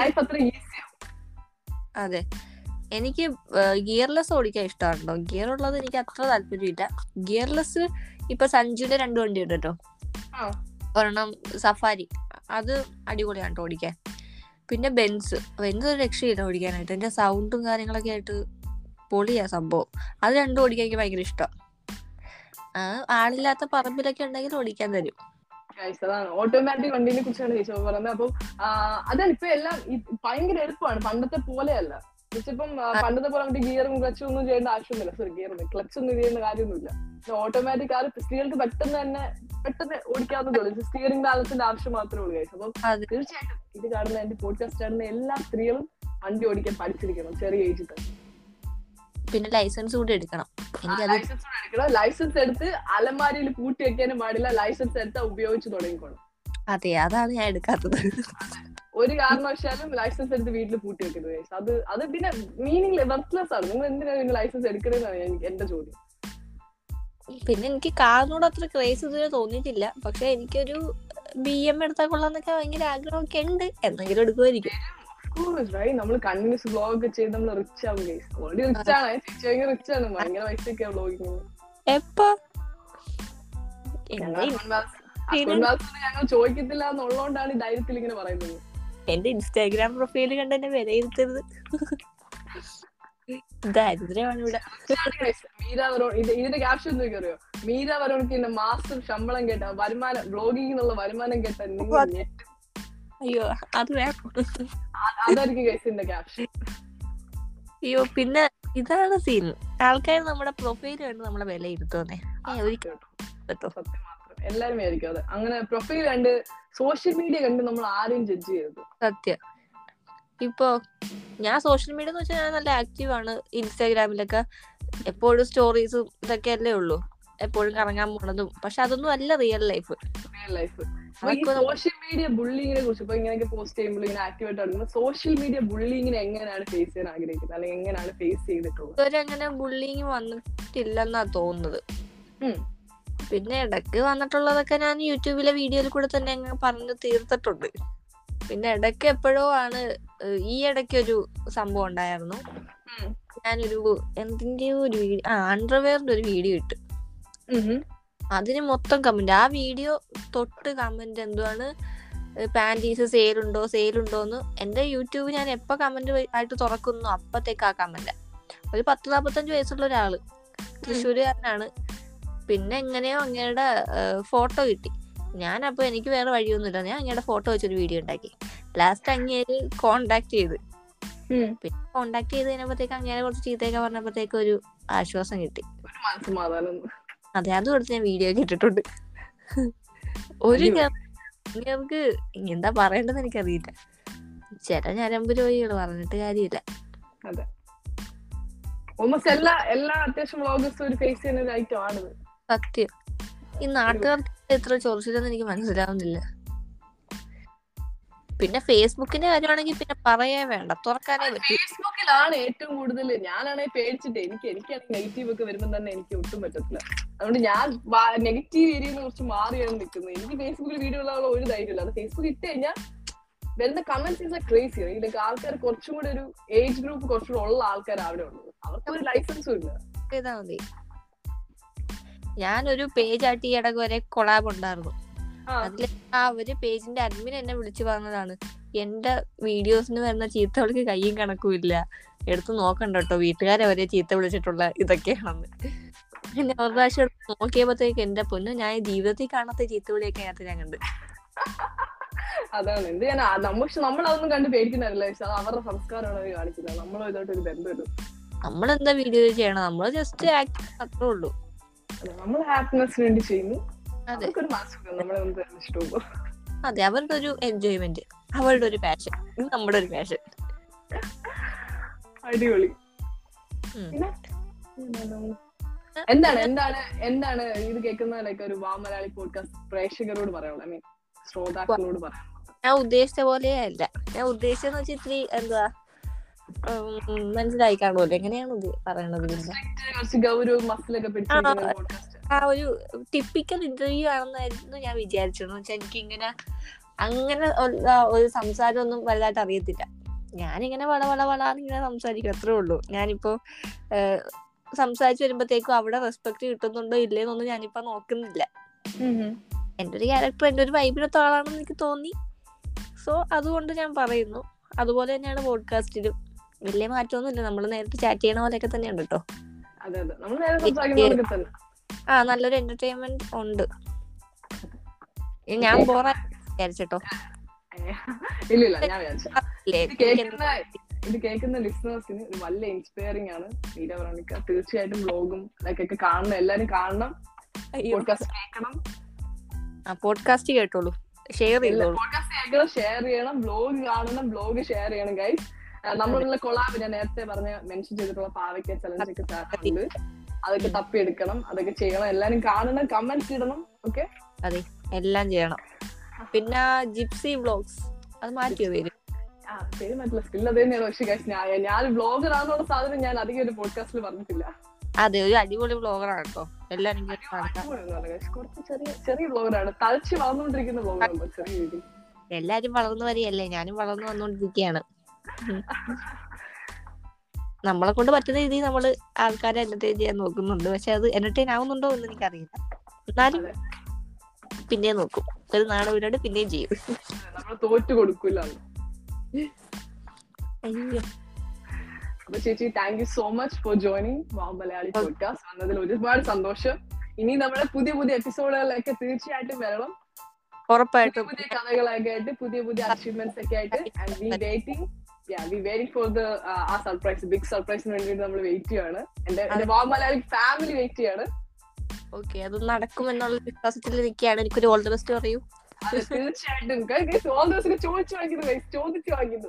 ലൈഫ് അത്ര ഈസി ആവും. അതെ. എനിക്ക് ഗിയർലെസ് ഓടിക്കാൻ ഇഷ്ടമാണല്ലോ. ഗിയർ ഉള്ളത് എനിക്ക് അത്ര താല്പര്യമില്ല. ഗിയർലെസ് ഇപ്പൊ സഞ്ജുവിന്റെ രണ്ട് വണ്ടി ഉണ്ട് കേട്ടോ. ഒരെണ്ണം സഫാരി. അത് അടിപൊളിയാണ് ഓടിക്കാൻ. പിന്നെ ബെൻസ്. ബെൻസ് ഒരു രക്ഷയില്ല ഓടിക്കാനായിട്ട്. എന്റെ സൗണ്ടും കാര്യങ്ങളൊക്കെ ആയിട്ട് പൊളിയാ സംഭവം. അത് രണ്ടും ഓടിക്കാൻ എനിക്ക് ഭയങ്കര ഇഷ്ടം. ആളില്ലാത്ത പറമ്പിലൊക്കെ ഉണ്ടെങ്കിൽ ഓടിക്കാൻ തരും. അതാണ് ഓട്ടോമാറ്റിക് വണ്ടിനെ കുറിച്ചാണ് ചോദിച്ചത്. പറഞ്ഞത് അപ്പം അതാണ് ഇപ്പൊ എല്ലാം ഭയങ്കര എളുപ്പമാണ്. പണ്ടത്തെ പോലെയല്ല. ഇപ്പം പണ്ടത്തെ പോലെ നമുക്ക് ഗിയറും ക്ലച്ചും ഒന്നും ചെയ്യേണ്ട ആവശ്യമൊന്നുമില്ല. സോറി ഗിയർ ക്ലച്ച് ഒന്നും ചെയ്യേണ്ട കാര്യമൊന്നുമില്ല. ഓട്ടോമാറ്റിക് ആ സ്ത്രീകൾക്ക് പെട്ടെന്ന് തന്നെ പെട്ടെന്ന് ഓടിക്കാവുന്നതേ സ്റ്റിയറിംഗ് ബാലൻസിന്റെ ആവശ്യം മാത്രമേ ഉള്ളൂ കഴിച്ചു അപ്പം തീർച്ചയായിട്ടും ഇത് കാണുന്ന എന്റെ പോഡ്കാസ്റ്റ് കാണുന്ന എല്ലാ സ്ത്രീകളും വണ്ടി ഓടിക്കാൻ പഠിച്ചിരിക്കണം ചെറിയ ഏജിൽ തന്നെ പിന്നെ ലൈസൻസ് കൂടി എടുക്കണം. ലൈസൻസ് എടുക്കണം. ലൈസൻസ് എടുത്ത് അലമാരിയിൽ കൂട്ടി വെക്കാനും പാടില്ല. ലൈസൻസ് എടുത്താൽ ഉപയോഗിച്ച് തുടങ്ങിക്കോണം അതെ അതാണ് ഞാൻ എടുക്കാത്തത്. ഒരു കാരണവശാലും ലൈസൻസ് എടുത്ത് വീട്ടിൽ പൂട്ടി വെക്കരുത്. അത് അത് പിന്നെ മീനിങ് വർക്ക്ലെസ് ആണ്. നിങ്ങൾ എന്തിനാണ് നിങ്ങൾ ലൈസൻസ് എടുക്കണെന്നാണ് എനിക്ക് എന്റെ ചോദ്യം. പിന്നെ എനിക്ക് കാറിനോട് അത്ര ക്രേസ് ഇതുവരെ തോന്നിയിട്ടില്ല. പക്ഷെ എനിക്കൊരു ബി എം എടുത്താൽ കൊള്ളാന്നൊക്കെ ഭയങ്കര ആഗ്രഹമൊക്കെ ഉണ്ട്. എന്തെങ്കിലും എടുക്കുമായിരിക്കും. നമ്മൾ കണ്ടിന്യൂസ് വ്ലോഗ് ഒക്കെ ചെയ്ത് നമ്മൾ റിച്ച് ആവും ഓൾറെഡി റിച്ച് ആണ്. ചേച്ചി റിച്ച് ആണ്. ഭയങ്കര പൈസയൊക്കെ വ്ലോഗിങ് എപ്പോ? ഞങ്ങൾ ചോദിക്കത്തില്ല എന്നുള്ളതുകൊണ്ടാണ് ഈ ധൈര്യത്തിൽ ഇങ്ങനെ പറയുന്നത്. എന്റെ ഇൻസ്റ്റാഗ്രാം പ്രൊഫൈൽ കണ്ട് എന്നെ വിലയിരുത്തരുത്. ദാരിദ്ര്യമാണ് ഇവിടെ. ഇതാണ് guys. മീര വരോൺ ഇതിന്റെ ക്യാപ്ഷൻ എന്തൊക്കെ അറിയോ മീര വരോണിക്ക് ഇന്ന് മാസം ശമ്പളം കേട്ട വരുമാനം ബ്ലോഗിംഗ് എന്നുള്ള വരുമാനം കേട്ട. അയ്യോ അത് വേണം അതായിരിക്കും ക്യാപ്ഷൻ അയ്യോ പിന്നെ ഇതാണ് സീൻ ആൾക്കാർ നമ്മുടെ പ്രൊഫൈൽ കണ്ട് നമ്മളെ വിലയിരുത്തുന്നേ. ഒരിക്കലും എല്ലാരും ആയിരിക്കും അതെ. അങ്ങനെ പ്രൊഫൈൽ കണ്ട് സോഷ്യൽ മീഡിയ കണ്ട് നമ്മൾ ആരെയും ജഡ്ജ് ചെയ്യരുത്. സത്യം. ഇപ്പോ ഞാൻ സോഷ്യൽ മീഡിയ എന്ന് വെച്ചാൽ ഞാൻ നല്ല ആക്റ്റീവ് ആണ്. ഇൻസ്റ്റാഗ്രാമിലൊക്കെ എപ്പോഴും സ്റ്റോറീസും ഇതൊക്കെ അല്ലേ ഉള്ളൂ. എപ്പോഴും കറങ്ങാൻ പോണതും. പക്ഷെ അതൊന്നും അല്ല real life real life social media ബുള്ളിങ്ങിനെ കുറിച്ച് ഇപ്പൊ ഇങ്ങനെയൊക്കെ പോസ്റ്റ് ചെയ്യുമ്പോൾ ഇങ്ങനെ ആക്റ്റീവായിട്ട് നടക്കുന്നത് സോഷ്യൽ മീഡിയ ബുള്ളിങ്ങിനെ എങ്ങനെയാണ് ഫേസ് ചെയ്യാൻ ആഗ്രഹിക്കുന്നത്? അല്ലെങ്കിൽ എങ്ങനെയാണ് ഫേസ് ചെയ്തിട്ടുള്ളത്? ഇതുവരെ അങ്ങനെ ബുള്ളിങ് വന്നിട്ടില്ലെന്നാ തോന്നുന്നത്. പിന്നെ ഇടയ്ക്ക് വന്നിട്ടുള്ളതൊക്കെ ഞാൻ യൂട്യൂബിലെ വീഡിയോയിൽ കൂടെ തന്നെ അങ്ങ് പറഞ്ഞു തീർത്തിട്ടുണ്ട്. പിന്നെ ഇടയ്ക്ക് എപ്പോഴോ ആണ് ഈ ഇടയ്ക്ക് ഒരു സംഭവം ഉണ്ടായിരുന്നു. ഞാനൊരു എന്തിന്റെയോ ഒരു വീഡിയോ ആ അണ്ടർവെയറിന്റെ ഒരു വീഡിയോ ഇട്ട്. അതിന് മൊത്തം കമന്റ് ആ വീഡിയോ തൊട്ട് കമന്റ് എന്തുവാണ് പാന്റീസ് സെയിലുണ്ടോ സെയിലുണ്ടോ എന്ന് എന്റെ യൂട്യൂബ് ഞാൻ എപ്പോൾ കമന്റ് ആയിട്ട് തുറക്കുന്നു അപ്പത്തേക്ക് ആ കമന്റ് ഒരു പത്ത് നാൽപ്പത്തഞ്ച് വയസ്സുള്ള ഒരാൾ തൃശ്ശൂരുകാരനാണ്. പിന്നെ എങ്ങനെയോ അങ്ങയുടെ ഫോട്ടോ കിട്ടി. ഞാൻ അപ്പോൾ എനിക്ക് വേറെ വഴിയൊന്നുമില്ല. ഞാൻ അങ്ങയുടെ ഫോട്ടോ വെച്ചൊരു വീഡിയോ ഉണ്ടാക്കി. ലാസ്റ്റ് അങ്ങേര് കോണ്ടാക്ട് ചെയ്ത്. പിന്നെ കോണ്ടാക്ട് ചെയ്ത് കഴിഞ്ഞപ്പോഴത്തേക്ക് അങ്ങനെ കുറച്ച് ചീത്തയൊക്കെ പറഞ്ഞപ്പോഴത്തേക്ക് ഒരു ആശ്വാസം കിട്ടി. അതെ അതും എടുത്ത് ഞാൻ വീഡിയോ കിട്ടിട്ടുണ്ട് ഒരു നമുക്ക് എന്താ പറയണ്ടെന്ന് എനിക്കറിയില്ല. ചില ഞരമ്പ് രോഗികൾ പറഞ്ഞിട്ട് കാര്യമില്ല. ഓൾമോസ്റ്റ് എല്ലാ എല്ലാ അത്യാവശ്യം വ്ളോഗേഴ്സും ഒരു ഫേസ് ചെയ്യുന്ന ഒരു ഐറ്റം ആണിത്. സത്യം. ഈ നാട്ടുകാർക്ക് എത്ര ചൊറിച്ചില്ലെന്ന് എനിക്ക് മനസ്സിലാവുന്നില്ല. പിന്നെ ഫേസ്ബുക്കിന്റെ കാര്യമാണെങ്കിൽ പിന്നെ പറയേ വേണ്ട. തുറക്കാനേ പറ്റൂ. ഫേസ്ബുക്കിലാണ് ഏറ്റവും കൂടുതൽ. ഞാനാണെങ്കിൽ പേടിച്ചിട്ട്. എനിക്ക് എനിക്കാണെങ്കിൽ നെഗറ്റീവ് ഒക്കെ വരുമ്പോൾ തന്നെ എനിക്ക് ഒട്ടും പറ്റത്തില്ല. അതുകൊണ്ട് ഞാൻ നെഗറ്റീവ് ഏരിയയിൽ കുറച്ച് മാറിയാണ് നിൽക്കുന്നത്. എനിക്ക് ഫേസ്ബുക്കിൽ വീഡിയോ ഉള്ള ഒരു ധൈര്യമില്ല. അത് ഫേസ്ബുക്ക് ഇട്ട് കഴിഞ്ഞാൽ വരുന്ന കമന്റ്സ് ഇസ് എ ക്രേസി ഇതിലേക്ക് ആൾക്കാർ കുറച്ചും കൂടെ ഒരു ഏജ് ഗ്രൂപ്പ് കുറച്ചുകൂടെ ഉള്ള ആൾക്കാർ അവിടെ ഉള്ളത്. അവർക്ക് ഒരു ലൈസൻസും ഇല്ല. ഞാനൊരു പേജ് ആട്ടി ഇടയ്ക്ക് വരെ കൊളാബ് ഉണ്ടായിരുന്നു. അതിൽ ആ ഒരു പേജിന്റെ അഡ്മിൻ എന്നെ വിളിച്ചു പറഞ്ഞതാണ് എന്റെ വീഡിയോസിന് വരുന്ന ചീത്തകൾക്ക് കയ്യും കണക്കും ഇല്ല. എടുത്ത് നോക്കണ്ട കേട്ടോ വീട്ടുകാരെ വരെ ചീത്ത വിളിച്ചിട്ടുള്ള ഇതൊക്കെയാണെന്ന് പിന്നെ ഒരു പ്രാവശ്യം നോക്കിയപ്പോഴത്തേക്ക് എന്റെ പൊന്നു ഞാൻ ജീവിതത്തിൽ കാണാത്ത ചീത്തവിളിയൊക്കെ അതിനകത്ത് ഞാൻ കണ്ട്. അതാണ്. എന്ത് ഞാൻ പക്ഷെ നമ്മൾ അതൊന്നും കണ്ട് പേടിക്കുന്നില്ല പക്ഷെ അത് അവരുടെ സംസ്കാരമാണ് അവർ കാണിക്കുന്നത്. നമ്മളോ ഇതായിട്ട് ഒരു ബന്ധമില്ല നമ്മളെന്താ വീഡിയോ ചെയ്യണം നമ്മൾ ജസ്റ്റ് ആക്ട് അത്രേ ഉള്ളൂ. നമ്മൾ ഹാപ്പിനെസ്സിന് വേണ്ടി ചെയ്യുന്നു. ഒരു മനസ്സുഖം നമ്മളെ ഒന്ന് ഇഷ്ടവും അതെ അവരുടെ ഒരു എൻജോയ്മെന്റ് അവരുടെ ഒരു പാഷൻ ഇത് നമ്മുടെ ഒരു പാഷൻ അടിപൊളി എന്താണ് എന്താണ് എന്താണ് ഇത് കേൾക്കുന്ന ലൈക്ക് ഒരു വാ മലയാളി പോഡ്കാസ്റ്റ് പ്രേക്ഷകരോട് പറയാനുള്ളത്? ഐ മീൻ ശ്രോതാക്കളോട് പറയാം ഞാൻ ഉദ്ദേശിച്ച പോലെയല്ല. ഞാൻ ഉദ്ദേശിച്ചെന്ന് വെച്ചാൽ ഇത്തിരി എന്താ മനസ്സിലായി കാണുമല്ലോ എങ്ങനെയാണ് ഇത് പറയണത് ആ. ഒരു ടിപ്പിക്കൽ ഇന്റർവ്യൂ ആണെന്നായിരുന്നു ഞാൻ വിചാരിച്ചത്. വെച്ചാൽ എനിക്ക് ഇങ്ങനെ അങ്ങനെ ഒരു സംസാരമൊന്നും വലുതായിട്ട് അറിയത്തില്ല. ഞാനിങ്ങനെ വള വള വളാന്ന് ഇങ്ങനെ സംസാരിക്കും അത്രേ ഉള്ളൂ. ഞാനിപ്പോ സംസാരിച്ചു സംസാരിച്ച് വരുമ്പോഴത്തേക്കും അവിടെ റെസ്പെക്ട് കിട്ടുന്നുണ്ടോ ഇല്ലേന്നൊന്നും ഞാനിപ്പോ നോക്കുന്നില്ല. എന്റെ ഒരു ക്യാരക്ടർ എന്റെ ഒരു വൈബിനൊത്ത ആളാണെന്ന് എനിക്ക് തോന്നി. സോ അതുകൊണ്ട് ഞാൻ പറയുന്നു. അതുപോലെ തന്നെയാണ് പോഡ്കാസ്റ്റിലും വലിയ മാറ്റമൊന്നുമില്ല നമ്മൾ നേരത്തെ ചാറ്റ് ചെയ്യണ പോലെയൊക്കെ തന്നെയുണ്ട് കേട്ടോ ആ നല്ലൊരു എന്റർടൈൻമെന്റ് ഉണ്ട്. ഞാൻ ബോറാ വിചാരിച്ചോ. ഞാൻ ഇത് കേൾക്കുന്ന ലിസ്ണേഴ്സിന് ഒരു വലിയ ഇൻസ്പയറിംഗ് ആണ്. മീര വെറോണിക്ക തീർച്ചയായിട്ടും ബ്ലോഗും ഒക്കെ കാണണം. എല്ലാരും കാണണം. പോഡ്കാസ്റ്റ് കേൾക്കണം. പോഡ്കാസ്റ്റ് കേട്ടോളൂ. ഷെയർ ചെയ്യണം പോഡ്കാസ്റ്റ് കേൾക്കണം ഷെയർ ചെയ്യണം. ബ്ലോഗ് കാണണം ബ്ലോഗ് ഷെയർ ചെയ്യണം ഗൈസ് നമ്മളുള്ള കൊളാബ് ഞാൻ നേരത്തെ പറഞ്ഞ മെൻഷൻ ചെയ്തിട്ടുള്ള പാവയ്ക്ക ചലഞ്ച് ഒക്കെ ചാട്ടുണ്ട് അതൊക്കെ തപ്പിയെടുക്കണം അതൊക്കെ ചെയ്യണം. എല്ലാരും കാണണം കമന്റ് ഇടണം ഓക്കെ അതെ എല്ലാം ചെയ്യണം. പിന്നെ ജിപ്സി വ്ലോഗ്സ് അത് മാറ്റിയോ പേര്? ആ പേര് പറ്റില്ല സ്കിൽ അത് തന്നെയാണ് പക്ഷെ ഞാൻ ഞാൻ ബ്ലോഗർ ആണെന്നുള്ള സാധനം ഞാൻ അധികം ഒരു പോഡ്കാസ്റ്റിൽ പറഞ്ഞിട്ടില്ല. അതെ ഒരു അടിപൊളി കേട്ടോ. എല്ലാരും കേട്ട് നടക്കാം കുറച്ച് ചെറിയ ചെറിയ ബ്ലോഗറാണ് വളർന്നുകൊണ്ടിരിക്കുന്ന ചെറിയ രീതിയിൽ. എല്ലാരും വളർന്നു വരികയല്ലേ? ഞാനും വളർന്നു വന്നുകൊണ്ടിരിക്കുകയാണ്. ഉം. നമ്മളെ കൊണ്ട് പറ്റുന്ന രീതിയിൽ നമ്മൾ ആൾക്കാരെ എന്റർടൈൻ ചെയ്യാൻ നോക്കുന്നുണ്ട്. പക്ഷെ അത് എന്റർടൈൻ ആവുന്നുണ്ടോ എന്ന് എനിക്കറിയില്ല. എന്നാലും പിന്നെ പിന്നെയും നോക്കും. ഒരു നാളെ വീടാട് പിന്നെയും ചെയ്യും. തോറ്റു അയ്യോ. അപ്പൊ ചേച്ചി thank you so much for joining Vaa Malayali podcast വന്നതിൽ ഒരുപാട് സന്തോഷം. ഇനി നമ്മുടെ പുതിയ പുതിയ എപ്പിസോഡുകളിലൊക്കെ തീർച്ചയായിട്ടും വരണം. പുതിയ ഉറപ്പായിട്ടും. പുതിയ കഥകളൊക്കെ ആയിട്ട് പുതിയ പുതിയ അച്ചീവ്മെന്റ്സ് ഒക്കെ ആയിട്ട്. We waiting for the uh surprise big സർപ്രൈസിന് വേണ്ടി നമ്മൾ വെയിറ്റ് ചെയ്യാണ് എന്റെ എന്റെ വാ മലയാളി ഫാമിലി വെയിറ്റ് ചെയ്യാണ് ഓക്കെ അത് നടക്കുമെന്നുള്ള വിശ്വാസത്തിൽ നിൽക്കുകയാണ്. എനിക്കൊരു ഓൾ ദ ബെസ്റ്റ് പറയൂ. തീർച്ചയായിട്ടും. guys, all those ഒക്കെ ചോദിച്ചു വാങ്ങിക്കുന്നു guys. ചോദിച്ചു വാങ്ങിക്കുന്നു.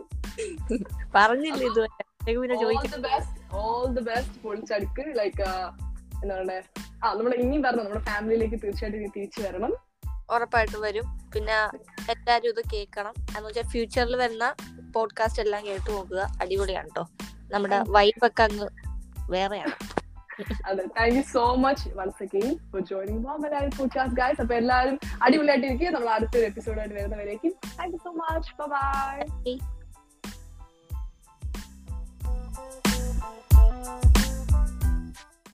പറഞ്ഞില്ല ഇതുവരെ? അല്ലെങ്കിൽ പിന്നെ ഓൾ ചോദിക്കും the best all the best പൊളിച്ചടുക്ക് like എന്താ പറയണ്ടേ? ആ നമ്മുടെ ഇനിയും പറഞ്ഞു നമ്മുടെ ഫാമിലിയിലേക്ക് തീർച്ചയായിട്ടും ഇനി തിരിച്ചു വരണം. ഉറപ്പായിട്ടും വരും. പിന്നെ എല്ലാരും ഇത് കേൾക്കണം. എന്ന് വെച്ചാൽ ഫ്യൂച്ചറിൽ വരുന്ന പോഡ്കാസ്റ്റ് എല്ലാം കേട്ട് നോക്കുക. അടിപൊളിയാണ് കേട്ടോ നമ്മുടെ വൈബൊക്കെ അങ്ങ് വേറെയാണ്. അതെ thank you so much once again for joining Malayali podcast guys അപ്പൊ എല്ലാവരും അടിപൊളിയായിട്ട് ഇരിക്കുക നമ്മൾ അടുത്തൊരു എപ്പിസോഡായിട്ട് വരുന്നവരേക്കും thank you so much bye.